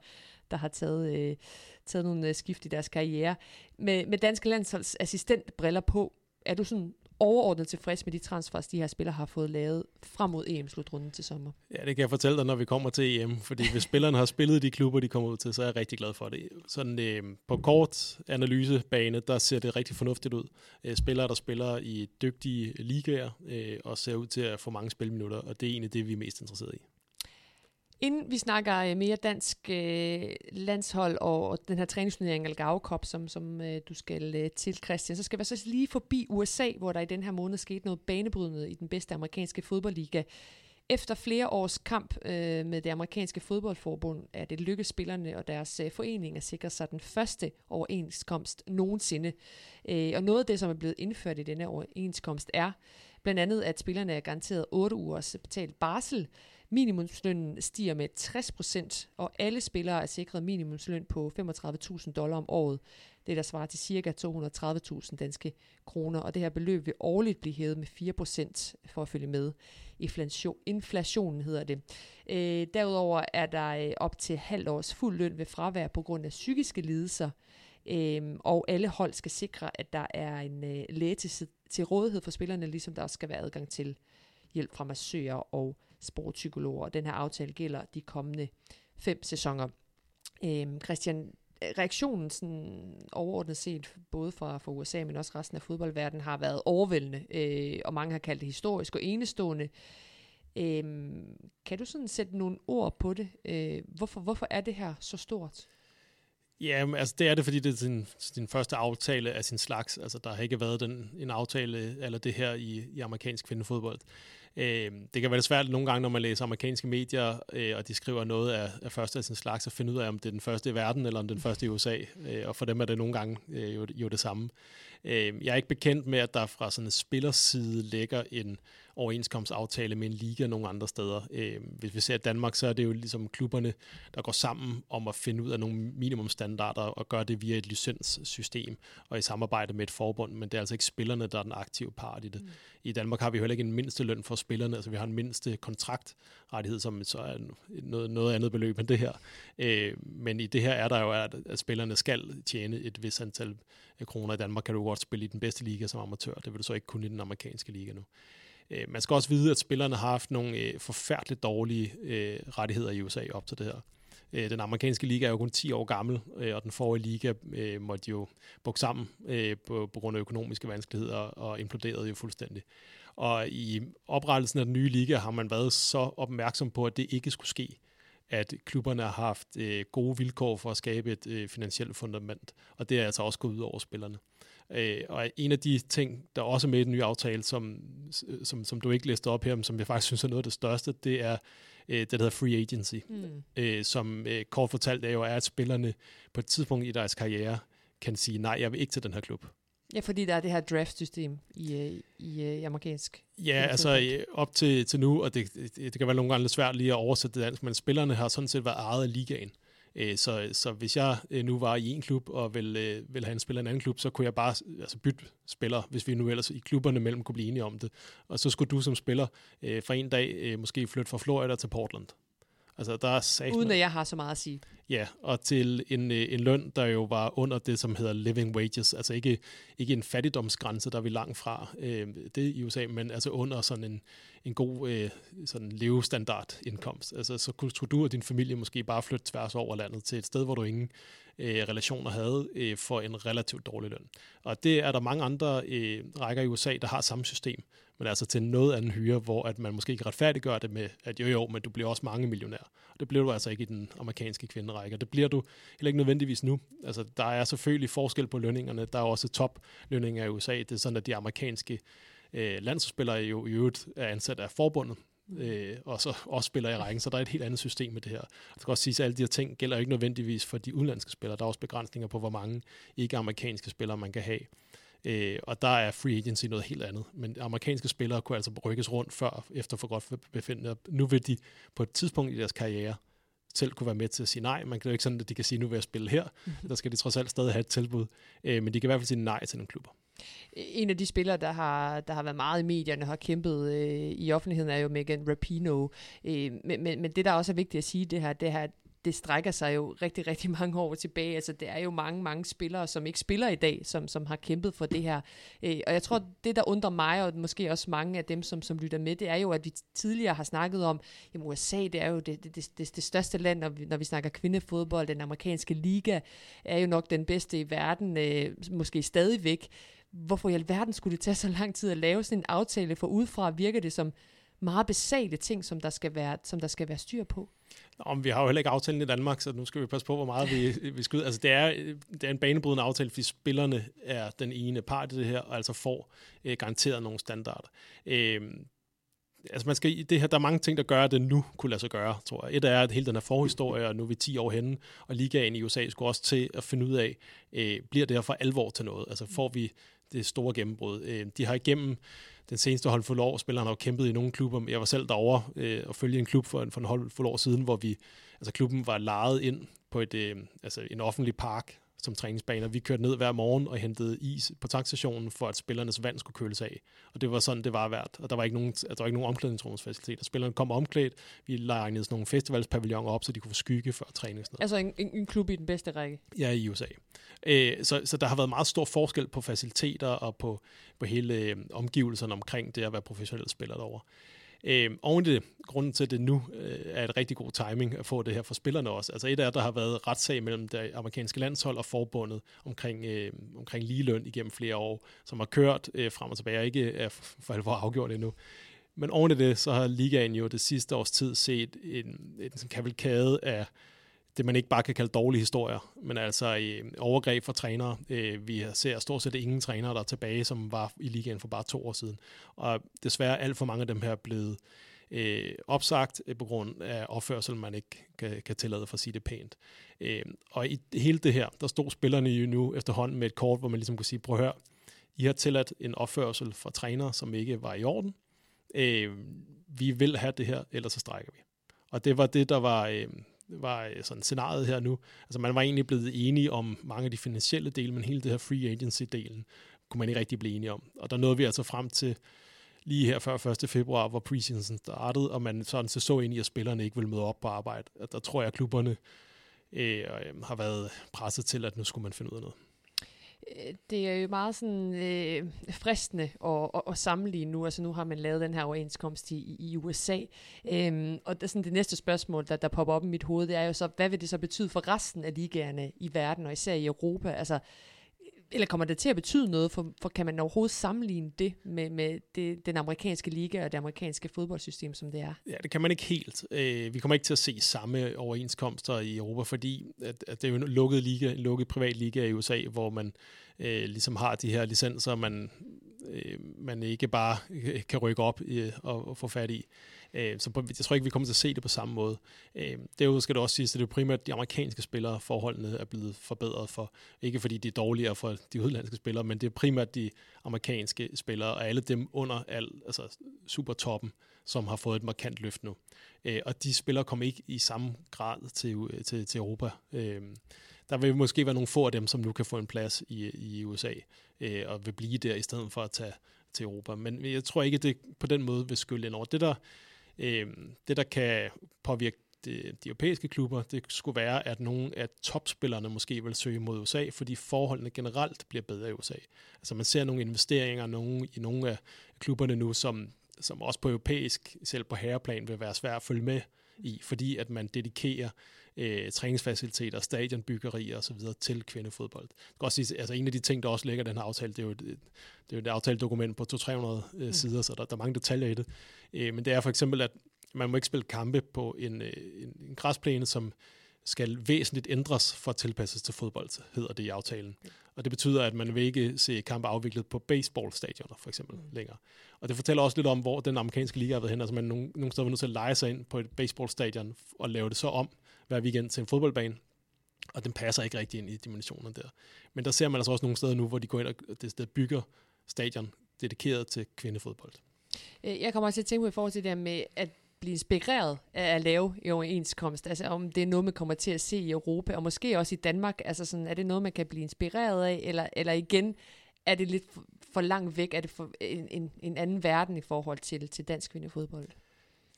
B: der har taget, øh, taget nogle øh, skift i deres karriere. Med, med danske landsholds assistentbriller på, er du sådan overordnet tilfreds med de transfers, de her spillere har fået lavet frem mod EM-slutrunden til sommer.
C: Ja, det kan jeg fortælle dig, når vi kommer til EM, fordi hvis spillerne har spillet de klubber, de kommer ud til, så er jeg rigtig glad for det. Sådan øh, på kort analysebane, der ser det rigtig fornuftigt ud. Øh, spillere, der spiller i dygtige ligaer, øh, og ser ud til at få mange spilminutter, og det er egentlig det, vi er mest interesseret i.
B: Inden vi snakker øh, mere dansk øh, landshold og den her træningsturnering Algarve Cup, som, som øh, du skal øh, til, Christian, så skal vi så lige forbi USA, hvor der i den her måned skete noget banebrydende i den bedste amerikanske fodboldliga. Efter flere års kamp øh, med det amerikanske fodboldforbund, er det lykkedes spillerne og deres øh, forening at sikre sig den første overenskomst nogensinde. Øh, og noget af det, som er blevet indført i denne overenskomst, er blandt andet, at spillerne er garanteret 8 ugers betalt barsel, Minimumslønnen stiger med 60% og alle spillere er sikret minimumsløn på 35.000 dollar om året. Det der svarer til ca. 230.000 danske kroner, og det her beløb vil årligt blive hævet med 4% for at følge med. Inflation, inflationen hedder det. Øh, derudover er der øh, op til halvt års fuld løn ved fravær på grund af psykiske lidelser, øh, og alle hold skal sikre, at der er en øh, læge til, til rådighed for spillerne, ligesom der også skal være adgang til hjælp fra massører og sportspsykologer. Den her aftale gælder de kommende fem sæsoner. Øhm, Christian, reaktionen sådan overordnet set, både fra, fra USA, men også resten af fodboldverdenen, har været overvældende, øh, og mange har kaldt det historisk og enestående. Øhm, kan du sådan sætte nogle ord på det? Øh, hvorfor, hvorfor er det her så stort?
C: Ja, altså det er det, fordi det er sin, sin første aftale af sin slags. Altså der har ikke været den, en aftale eller det her i, i amerikansk kvindefodbold. Øh, det kan være lidt svært nogle gange, når man læser amerikanske medier, øh, og de skriver noget af, af første af sin slags, at finde ud af, om det er den første i verden, eller om det er den første i USA. Øh, og for dem er det nogle gange øh, jo, jo det samme. Øh, jeg er ikke bekendt med, at der fra sådan en spillerside ligger en overenskomstaftale med en liga nogle andre steder. Øh, hvis vi ser Danmark, så er det jo ligesom klubberne, der går sammen om at finde ud af nogle minimumstandarder og gøre det via et licenssystem og i samarbejde med et forbund, men det er altså ikke spillerne, der er den aktive part i det. Mm. I Danmark har vi heller ikke en mindste løn for spillerne, altså vi har en mindste kontraktrettighed, som så er noget, noget andet beløb end det her. Øh, men i det her er der jo, at, at spillerne skal tjene et vis antal kroner. I Danmark kan du godt spille i den bedste liga som amatør, det vil du så ikke kun i den amerikanske liga nu. Øh, man skal også vide, at spillerne har haft nogle øh, forfærdeligt dårlige øh, rettigheder i USA op til det her. Øh, den amerikanske liga er jo kun 10 år gammel, øh, og den forrige liga øh, måtte jo bukke sammen øh, på, på grund af økonomiske vanskeligheder og imploderede jo fuldstændig. Og i oprettelsen af den nye liga har man været så opmærksom på, at det ikke skulle ske at klubberne har haft øh, gode vilkår for at skabe et øh, finansielt fundament, og det er altså også gået ud over spillerne. Øh, og en af de ting, der også er med i den nye aftale, som, som, som du ikke læste op her, men som jeg faktisk synes er noget af det største, det er øh, det, der hedder free agency, mm. øh, som øh, kort fortalt er jo, er, at spillerne på et tidspunkt i deres karriere kan sige, nej, jeg vil ikke til den her klub.
B: Ja, fordi der er det her draft-system i, øh, i, øh, i amerikansk.
C: Ja, altså øh, op til, til nu, og det, det, det kan være nogle gange lidt svært lige at oversætte det dansk, men spillerne har sådan set været ejet af ligaen. Øh, så, så hvis jeg øh, nu var i en klub og ville, øh, ville have en spiller i en anden klub, så kunne jeg bare altså bytte spiller, hvis vi nu ellers i klubberne mellem kunne blive enige om det. Og så skulle du som spiller for en dag måske flytte fra Florida til Portland.
B: Altså, der er sagt Uden at jeg har så meget at sige.
C: Ja, og til en, øh, en løn, der jo var under det, som hedder living wages. Altså ikke, ikke en fattigdomsgrænse, der er vi langt fra øh, det i USA, men altså under sådan en, en god øh, sådan levestandard indkomst. Altså så kunne du og din familie måske bare flytte tværs over landet til et sted, hvor du ingen øh, relationer havde øh, for en relativt dårlig løn. Og det er der mange andre øh, rækker i USA, der har samme system men altså til noget anden hyre, hvor at man måske ikke retfærdiggør det med, at jo jo, men du bliver også mange millionær. Og det bliver du altså ikke i den amerikanske kvinderække, det bliver du heller ikke nødvendigvis nu. Altså, der er selvfølgelig forskel på lønningerne. Der er også toplønninger i USA. Det er sådan, at de amerikanske øh, landsspillere jo i øvrigt er ansat af forbundet, øh, og så også spiller i rækken, så der er et helt andet system med det her. Jeg skal også sige, at alle de her ting gælder ikke nødvendigvis for de udenlandske spillere. Der er også begrænsninger på, hvor mange ikke-amerikanske spillere man kan have. Øh, og der er free agency noget helt andet. Men amerikanske spillere kunne altså rykkes rundt før, efter for godt befindende. Nu vil de på et tidspunkt i deres karriere selv kunne være med til at sige nej. Man kan jo ikke sådan, at de kan sige, nu vil jeg spille her. Mm-hmm. Der skal de trods alt stadig have et tilbud. Øh, men de kan i hvert fald sige nej til nogle klubber.
B: En af de spillere, der har, der har været meget i medierne, har kæmpet øh, i offentligheden, er jo Megan Rapinoe. Øh, men, men, men det, der også er vigtigt at sige, det her, det her det strækker sig jo rigtig, rigtig mange år tilbage. Altså, det er jo mange, mange spillere, som ikke spiller i dag, som, som har kæmpet for det her. Øh, og jeg tror, det, der undrer mig, og måske også mange af dem, som, som lytter med, det er jo, at vi tidligere har snakket om, at USA, det er jo det, det, det, det største land, når vi, når vi snakker kvindefodbold. Den amerikanske liga er jo nok den bedste i verden, øh, måske stadigvæk. Hvorfor i alverden skulle det tage så lang tid at lave sådan en aftale, for udefra virker det som meget basale ting, som der skal være, som der skal være styr på.
C: Nå, vi har jo heller ikke aftalen i Danmark, så nu skal vi passe på, hvor meget vi, vi skal ud. Altså, det er, det er en banebrydende aftale, fordi spillerne er den ene part i det her, og altså får øh, garanteret nogle standarder. Øh, altså man skal, det her, der er mange ting, der gør, at det nu kunne lade sig gøre, tror jeg. Et er, at hele den her forhistorie, og nu er vi 10 år henne, og ligaen i USA skulle også til at finde ud af, øh, bliver det her for alvor til noget? Altså får vi det store gennembrud? Øh, de har igennem den seneste håndfuld år. Spillerne har jo kæmpet i nogle klubber. Jeg var selv derovre øh, og følge en klub for, for en håndfuld år siden, hvor vi, altså klubben var lejet ind på et, øh, altså en offentlig park som træningsbaner. Vi kørte ned hver morgen og hentede is på tankstationen, for at spillernes vand skulle køles af. Og det var sådan, det var værd. Og der var ikke nogen, der var ikke nogen omklædningsrumsfaciliteter. Spillerne kom omklædt. Vi lejede sådan nogle festivalspavilloner op, så de kunne få skygge før træning. Sådan
B: altså en, en, en, klub i den bedste række?
C: Ja, i USA. Øh, så, så der har været meget stor forskel på faciliteter og på, på hele øh, omgivelserne omkring det at være professionel spiller derovre. Øh, oven det, grunden til, at det nu øh, er et rigtig god timing at få det her for spillerne også. Altså et af, der har været retssag mellem det amerikanske landshold og forbundet omkring, øh, omkring ligeløn igennem flere år, som har kørt øh, frem og tilbage, ikke er for alvor afgjort endnu. Men oven i det, så har ligaen jo det sidste års tid set en, en, en kavalkade af det, man ikke bare kan kalde dårlige historier, men altså øh, overgreb fra trænere. Øh, vi ser stort set ingen trænere, der er tilbage, som var i ligaen for bare to år siden. Og desværre alt for mange af dem her er blevet øh, opsagt øh, på grund af opførsel, man ikke kan, kan tillade for at sige det pænt. Øh, og i hele det her, der stod spillerne jo nu efterhånden med et kort, hvor man ligesom kunne sige, prøv at høre, I har tilladt en opførsel fra trænere, som ikke var i orden. Øh, vi vil have det her, ellers så strækker vi. Og det var det, der var... Øh, var øh, sådan scenariet her nu. Altså man var egentlig blevet enige om mange af de finansielle dele, men hele det her free agency-delen kunne man ikke rigtig blive enige om. Og der nåede vi altså frem til lige her før 1. februar, hvor preseason startede, og man sådan så, så ind i, at spillerne ikke ville møde op på arbejde. Der tror jeg, at klubberne øh, har været presset til, at nu skulle man finde ud af noget.
B: Øh, det er jo meget sådan øh, fristende at, at, at sammenligne nu. Altså nu har man lavet den her overenskomst i, i USA. Øhm, og det, sådan det næste spørgsmål, der, der popper op i mit hoved, det er jo så, hvad vil det så betyde for resten af ligaerne i verden, og især i Europa? Altså, eller kommer det til at betyde noget, for, for kan man overhovedet sammenligne det med, med det, den amerikanske liga og det amerikanske fodboldsystem, som det er?
C: Ja, det kan man ikke helt. Øh, vi kommer ikke til at se samme overenskomster i Europa, fordi at, at det er jo en lukket liga, en lukket privat liga i USA, hvor man øh, ligesom har de her licenser, man, øh, man ikke bare kan rykke op i, og, og få fat i. Øh, så jeg tror ikke, vi kommer til at se det på samme måde. Øh, derudover skal det også sige, at det er primært de amerikanske spillere, forholdene er blevet forbedret for. Ikke fordi de er dårligere for de udenlandske spillere, men det er primært de amerikanske spillere, og alle dem under al, altså supertoppen, som har fået et markant løft nu. Øh, og de spillere kommer ikke i samme grad til, til, til Europa. Øh, der vil måske være nogle få af dem, som nu kan få en plads i, i USA, øh, og vil blive der i stedet for at tage til Europa. Men jeg tror ikke, det på den måde vil skylde ind over. Det, der Øh, det, der kan påvirke de, de europæiske klubber, det skulle være, at nogle af topspillerne måske vil søge mod USA, fordi forholdene generelt bliver bedre i USA. Altså man ser nogle investeringer nogle, i nogle af klubberne nu, som, som også på europæisk, selv på herreplan, vil være svært at følge med i, fordi at man dedikerer øh, træningsfaciliteter, stadionbyggerier osv. til kvindefodbold. Det kan også sige, altså en af de ting, der også ligger i den her aftale, det er jo et, det er jo et aftaledokument på 200-300 øh, mm. sider, så der, der er mange detaljer i det. Øh, men det er for eksempel, at man må ikke spille kampe på en, øh, en, en græsplæne, som skal væsentligt ændres for at tilpasses til fodbold, hedder det i aftalen. Og det betyder, at man vil ikke se kampe afviklet på baseballstadioner, for eksempel, mm. længere. Og det fortæller også lidt om, hvor den amerikanske liga har været hen. Altså man nogle, nogle steder var nødt til at lege sig ind på et baseballstadion og lave det så om hver weekend til en fodboldbane. Og den passer ikke rigtig ind i dimensionerne der. Men der ser man altså også nogle steder nu, hvor de går ind og det, der bygger stadion dedikeret til kvindefodbold.
B: Øh, jeg kommer også til at tænke på i forhold til det der med at blive inspireret af at lave i overenskomst. Altså om det er noget, man kommer til at se i Europa, og måske også i Danmark. Altså sådan, er det noget, man kan blive inspireret af, eller, eller igen, er det lidt for langt væk? Er det for en, en, en anden verden i forhold til, til dansk kvindefodbold?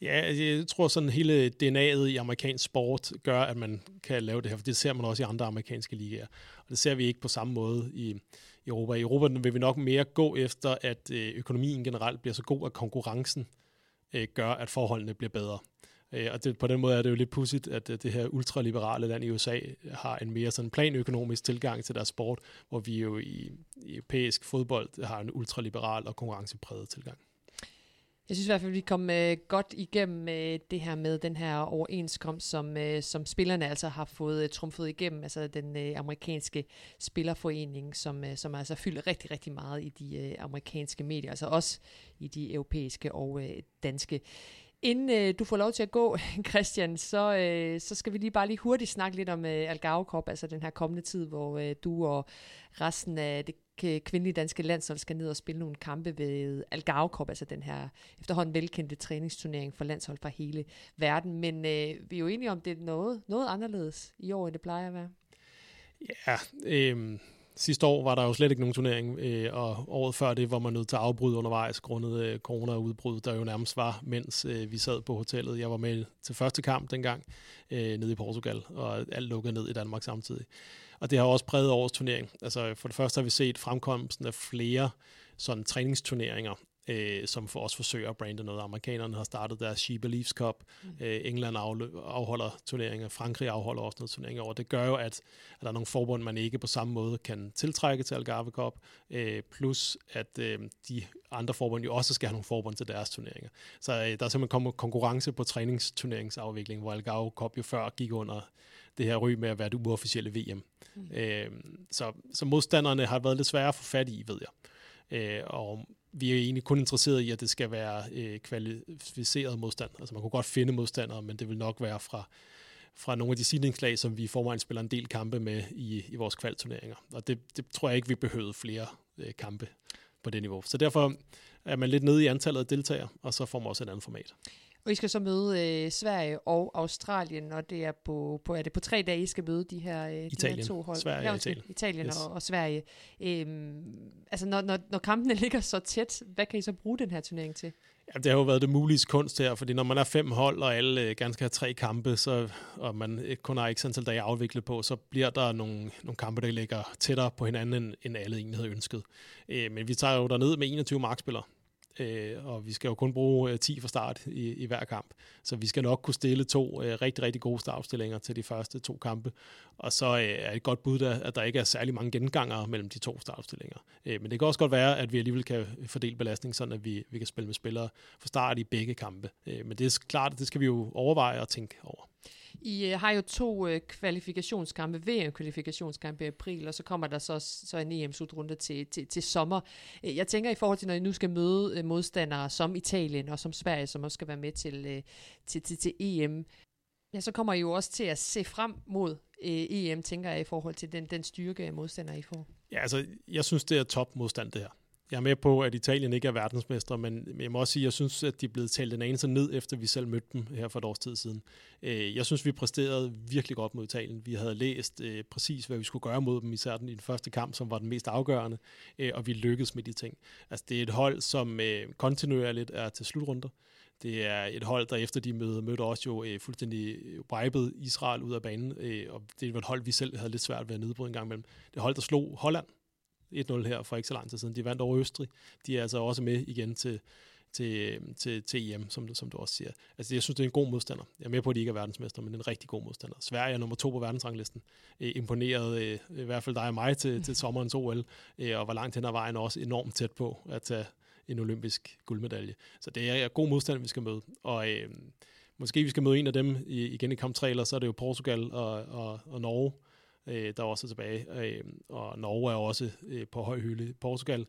C: Ja, altså, jeg tror sådan hele DNA'et i amerikansk sport gør, at man kan lave det her, for det ser man også i andre amerikanske ligaer. Og det ser vi ikke på samme måde i, Europa. I Europa vil vi nok mere gå efter, at øh, økonomien generelt bliver så god, at konkurrencen øh, gør, at forholdene bliver bedre. Øh, og det, på den måde er det jo lidt pudsigt, at det her ultraliberale land i USA har en mere sådan planøkonomisk tilgang til deres sport, hvor vi jo i, i europæisk fodbold har en ultraliberal og konkurrencepræget tilgang.
B: Jeg synes i hvert fald, at vi kom øh, godt igennem øh, det her med den her overenskomst, som, øh, som spillerne altså har fået øh, trumfet igennem, altså den øh, amerikanske spillerforening, som, øh, som altså fylder rigtig, rigtig meget i de øh, amerikanske medier, altså også i de europæiske og øh, danske. Inden øh, du får lov til at gå, Christian, så, øh, så skal vi lige bare lige hurtigt snakke lidt om øh, Algarve Cup, altså den her kommende tid, hvor øh, du og resten af det kvindelige danske landshold skal ned og spille nogle kampe ved Algarve Cup, altså den her efterhånden velkendte træningsturnering for landshold fra hele verden. Men øh, vi er jo enige om, det er noget, noget anderledes i år, end det plejer at være.
C: Ja, øh, Sidste år var der jo slet ikke nogen turnering, øh, og året før det var man nødt til at afbryde undervejs grundet øh, corona-udbrud, der jo nærmest var, mens øh, vi sad på hotellet. Jeg var med til første kamp dengang øh, nede i Portugal, og alt lukkede ned i Danmark samtidig. Og det har også præget årets turnering. Altså for det første har vi set fremkomsten af flere sådan træningsturneringer, øh, som for os forsøger at brande noget. Amerikanerne har startet deres She Believes Cup. Mm. Øh, England afholder turneringer. Frankrig afholder også noget turneringer over. Det gør jo, at, at der er nogle forbund, man ikke på samme måde kan tiltrække til Algarve Cup. Øh, plus, at øh, de andre forbund jo også skal have nogle forbund til deres turneringer. Så øh, der er simpelthen kommet konkurrence på træningsturneringsafvikling, hvor Algarve Cup jo før gik under det her ry med at være det uofficielle VM. Mm. Øh, så, så modstanderne har været lidt svære at få fat i, ved jeg. Øh, og vi er egentlig kun interesseret i, at det skal være øh, kvalificeret modstand. Altså man kunne godt finde modstandere, men det vil nok være fra, fra nogle af de sidningslag, som vi i forvejen spiller en del kampe med i, i vores kvalturneringer. Og det, det tror jeg ikke, vi behøvede flere øh, kampe på det niveau. Så derfor er man lidt nede i antallet af deltagere, og så får man også et andet format.
B: Og I skal så møde øh, Sverige og Australien, og det er på, på, er det på tre dage, I skal møde de her, øh,
C: Italien.
B: de her to hold.
C: Sverige og Italien.
B: Italien yes. og, og Sverige. Øhm, altså, når, når, når kampene ligger så tæt, hvad kan I så bruge den her turnering til?
C: Ja, det har jo været det mulige kunst her, fordi når man er fem hold, og alle øh, skal have tre kampe, så, og man kun har ikke antal dage afviklet på, så bliver der nogle, nogle kampe, der ligger tættere på hinanden, end, end alle egentlig havde ønsket. Øh, men vi tager jo derned med 21 markspillere, øh, og vi skal jo kun bruge øh, 10 fra start i, i hver kamp. Så vi skal nok kunne stille to øh, rigtig, rigtig gode startstillinger til de første to kampe. Og så øh, er et godt bud, der, at der ikke er særlig mange genganger mellem de to startstillinger. Øh, men det kan også godt være, at vi alligevel kan fordele belastning, sådan at vi, vi kan spille med spillere fra start i begge kampe. Øh, men det er klart, at det skal vi jo overveje og tænke over.
B: I øh, har jo to øh, kvalifikationskampe, VM-kvalifikationskampe i april, og så kommer der så, så en EM-slutrunde til, til, til sommer. Øh, jeg tænker i forhold til, når I nu skal møde øh, modstandere som Italien og som Sverige, som også skal være med til, øh, til, til, til EM, ja, så kommer I jo også til at se frem mod øh, EM, tænker jeg, i forhold til den, den styrke modstandere, I får.
C: Ja, altså, jeg synes, det er top modstand, det her. Jeg er med på, at Italien ikke er verdensmestre, men jeg må også sige, at jeg synes, at de er blevet talt en anelse ned, efter vi selv mødte dem her for et års tid siden. Øh, jeg synes, vi præsterede virkelig godt mod Italien. Vi havde læst øh, præcis, hvad vi skulle gøre mod dem, især den i den første kamp, som var den mest afgørende, øh, og vi lykkedes med de ting. Altså, det er et hold, som kontinuerligt er til slutrunder. Det er et hold, der efter de møder, mødte også jo fuldstændig wiped Israel ud af banen, og det var et hold, vi selv havde lidt svært ved at nedbryde en gang imellem. Det hold, der slog Holland 1-0 her for ikke så lang tid siden. De vandt over Østrig. De er altså også med igen til, til, øhm, til, til EM, som, som du også siger. Altså, jeg synes, det er en god modstander. Jeg er med på, at de ikke er verdensmester, men en rigtig god modstander. Sverige er nummer to på verdensranglisten. Øh, Imponeret øh, i hvert fald dig og mig til, til sommerens OL, øh, og var langt hen ad vejen også enormt tæt på at tage en olympisk guldmedalje. Så det er en god modstander, vi skal møde. Og øh, måske vi skal møde en af dem i, igen i kamp 3, eller så er det jo Portugal og, og, og Norge, øh, der også er tilbage. Øh, og Norge er også øh, på høj hylde. Portugal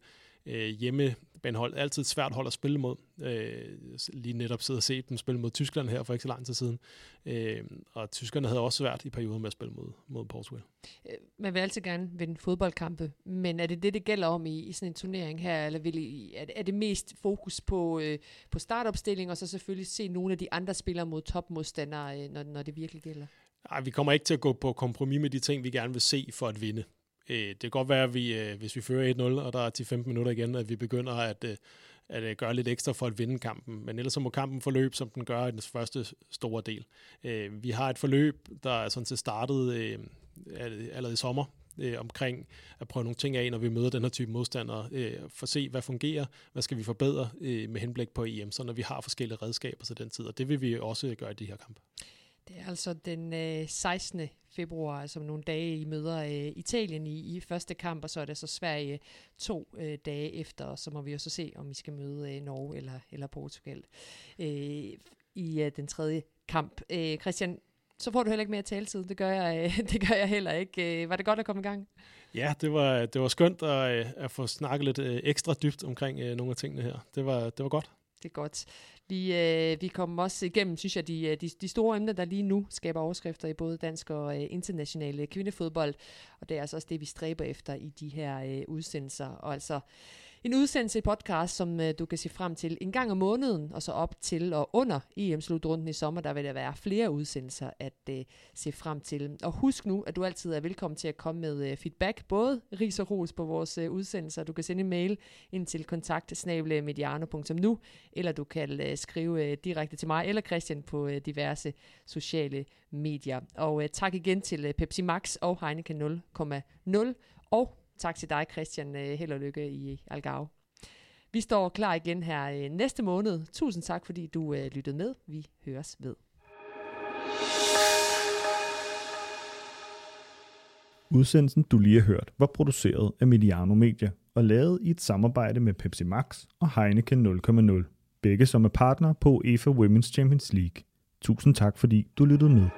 C: øh, hjemme hold altid et svært hold at spille mod. Øh, lige netop sidder og se dem spille mod Tyskland her for ikke så lang tid siden. Øh, og tyskerne havde også svært i perioder med at spille mod, mod Portugal.
B: Øh, man vil altid gerne vinde fodboldkampe, men er det det, det gælder om i, i sådan en turnering her, eller vil I, er, er det mest fokus på, øh, på startopstilling, og så selvfølgelig se nogle af de andre spillere mod topmodstandere, øh, når, når det virkelig gælder?
C: Nej, vi kommer ikke til at gå på kompromis med de ting, vi gerne vil se for at vinde. Øh, det kan godt være, at vi, øh, hvis vi fører 1-0, og der er 10-15 minutter igen, at vi begynder at, øh, at øh, gøre lidt ekstra for at vinde kampen. Men ellers så må kampen forløbe, som den gør i den første store del. Øh, vi har et forløb, der er sådan set startet uh, allerede i sommer, omkring at prøve nogle ting af, når vi møder den her type modstandere, for at se, hvad fungerer, hvad skal vi forbedre med henblik på EM, så når vi har forskellige redskaber til den tid, og det vil vi også gøre i de her kampe.
B: Det er altså den øh, 16. februar, altså nogle dage, I møder øh, Italien i, i første kamp, og så er det så Sverige to øh, dage efter, og så må vi jo så se, om vi skal møde øh, Norge eller, eller Portugal øh, i øh, den tredje kamp. Øh, Christian, så får du heller ikke mere taletid. Det gør jeg, øh, det gør jeg heller ikke. Øh, var det godt at komme i gang?
C: Ja, det var, det var skønt at, øh, at få snakket lidt øh, ekstra dybt omkring øh, nogle af tingene her. Det var, det var godt.
B: Det er godt. Vi, øh, vi kommer også igennem, synes jeg, de, øh, de, de store emner, der lige nu skaber overskrifter i både dansk og øh, internationale øh, kvindefodbold. Og det er altså også det, vi stræber efter i de her øh, udsendelser. Og altså en udsendelse i podcast, som øh, du kan se frem til en gang om måneden, og så op til og under EM-slutrunden i sommer, der vil der være flere udsendelser at øh, se frem til. Og husk nu, at du altid er velkommen til at komme med øh, feedback, både ris og ros på vores øh, udsendelser. Du kan sende en mail ind til kontakt eller du kan øh, skrive øh, direkte til mig eller Christian på øh, diverse sociale medier. Og øh, tak igen til øh, Pepsi Max og Heineken 0,0 og Tak til dig, Christian. Øh, held og lykke i Algarve. Vi står klar igen her øh, næste måned. Tusind tak, fordi du øh, lyttede med. Vi høres ved.
A: Udsendelsen, du lige har hørt, var produceret af Mediano Media og lavet i et samarbejde med Pepsi Max og Heineken 0,0, begge som er partner på UEFA Women's Champions League. Tusind tak, fordi du lyttede med.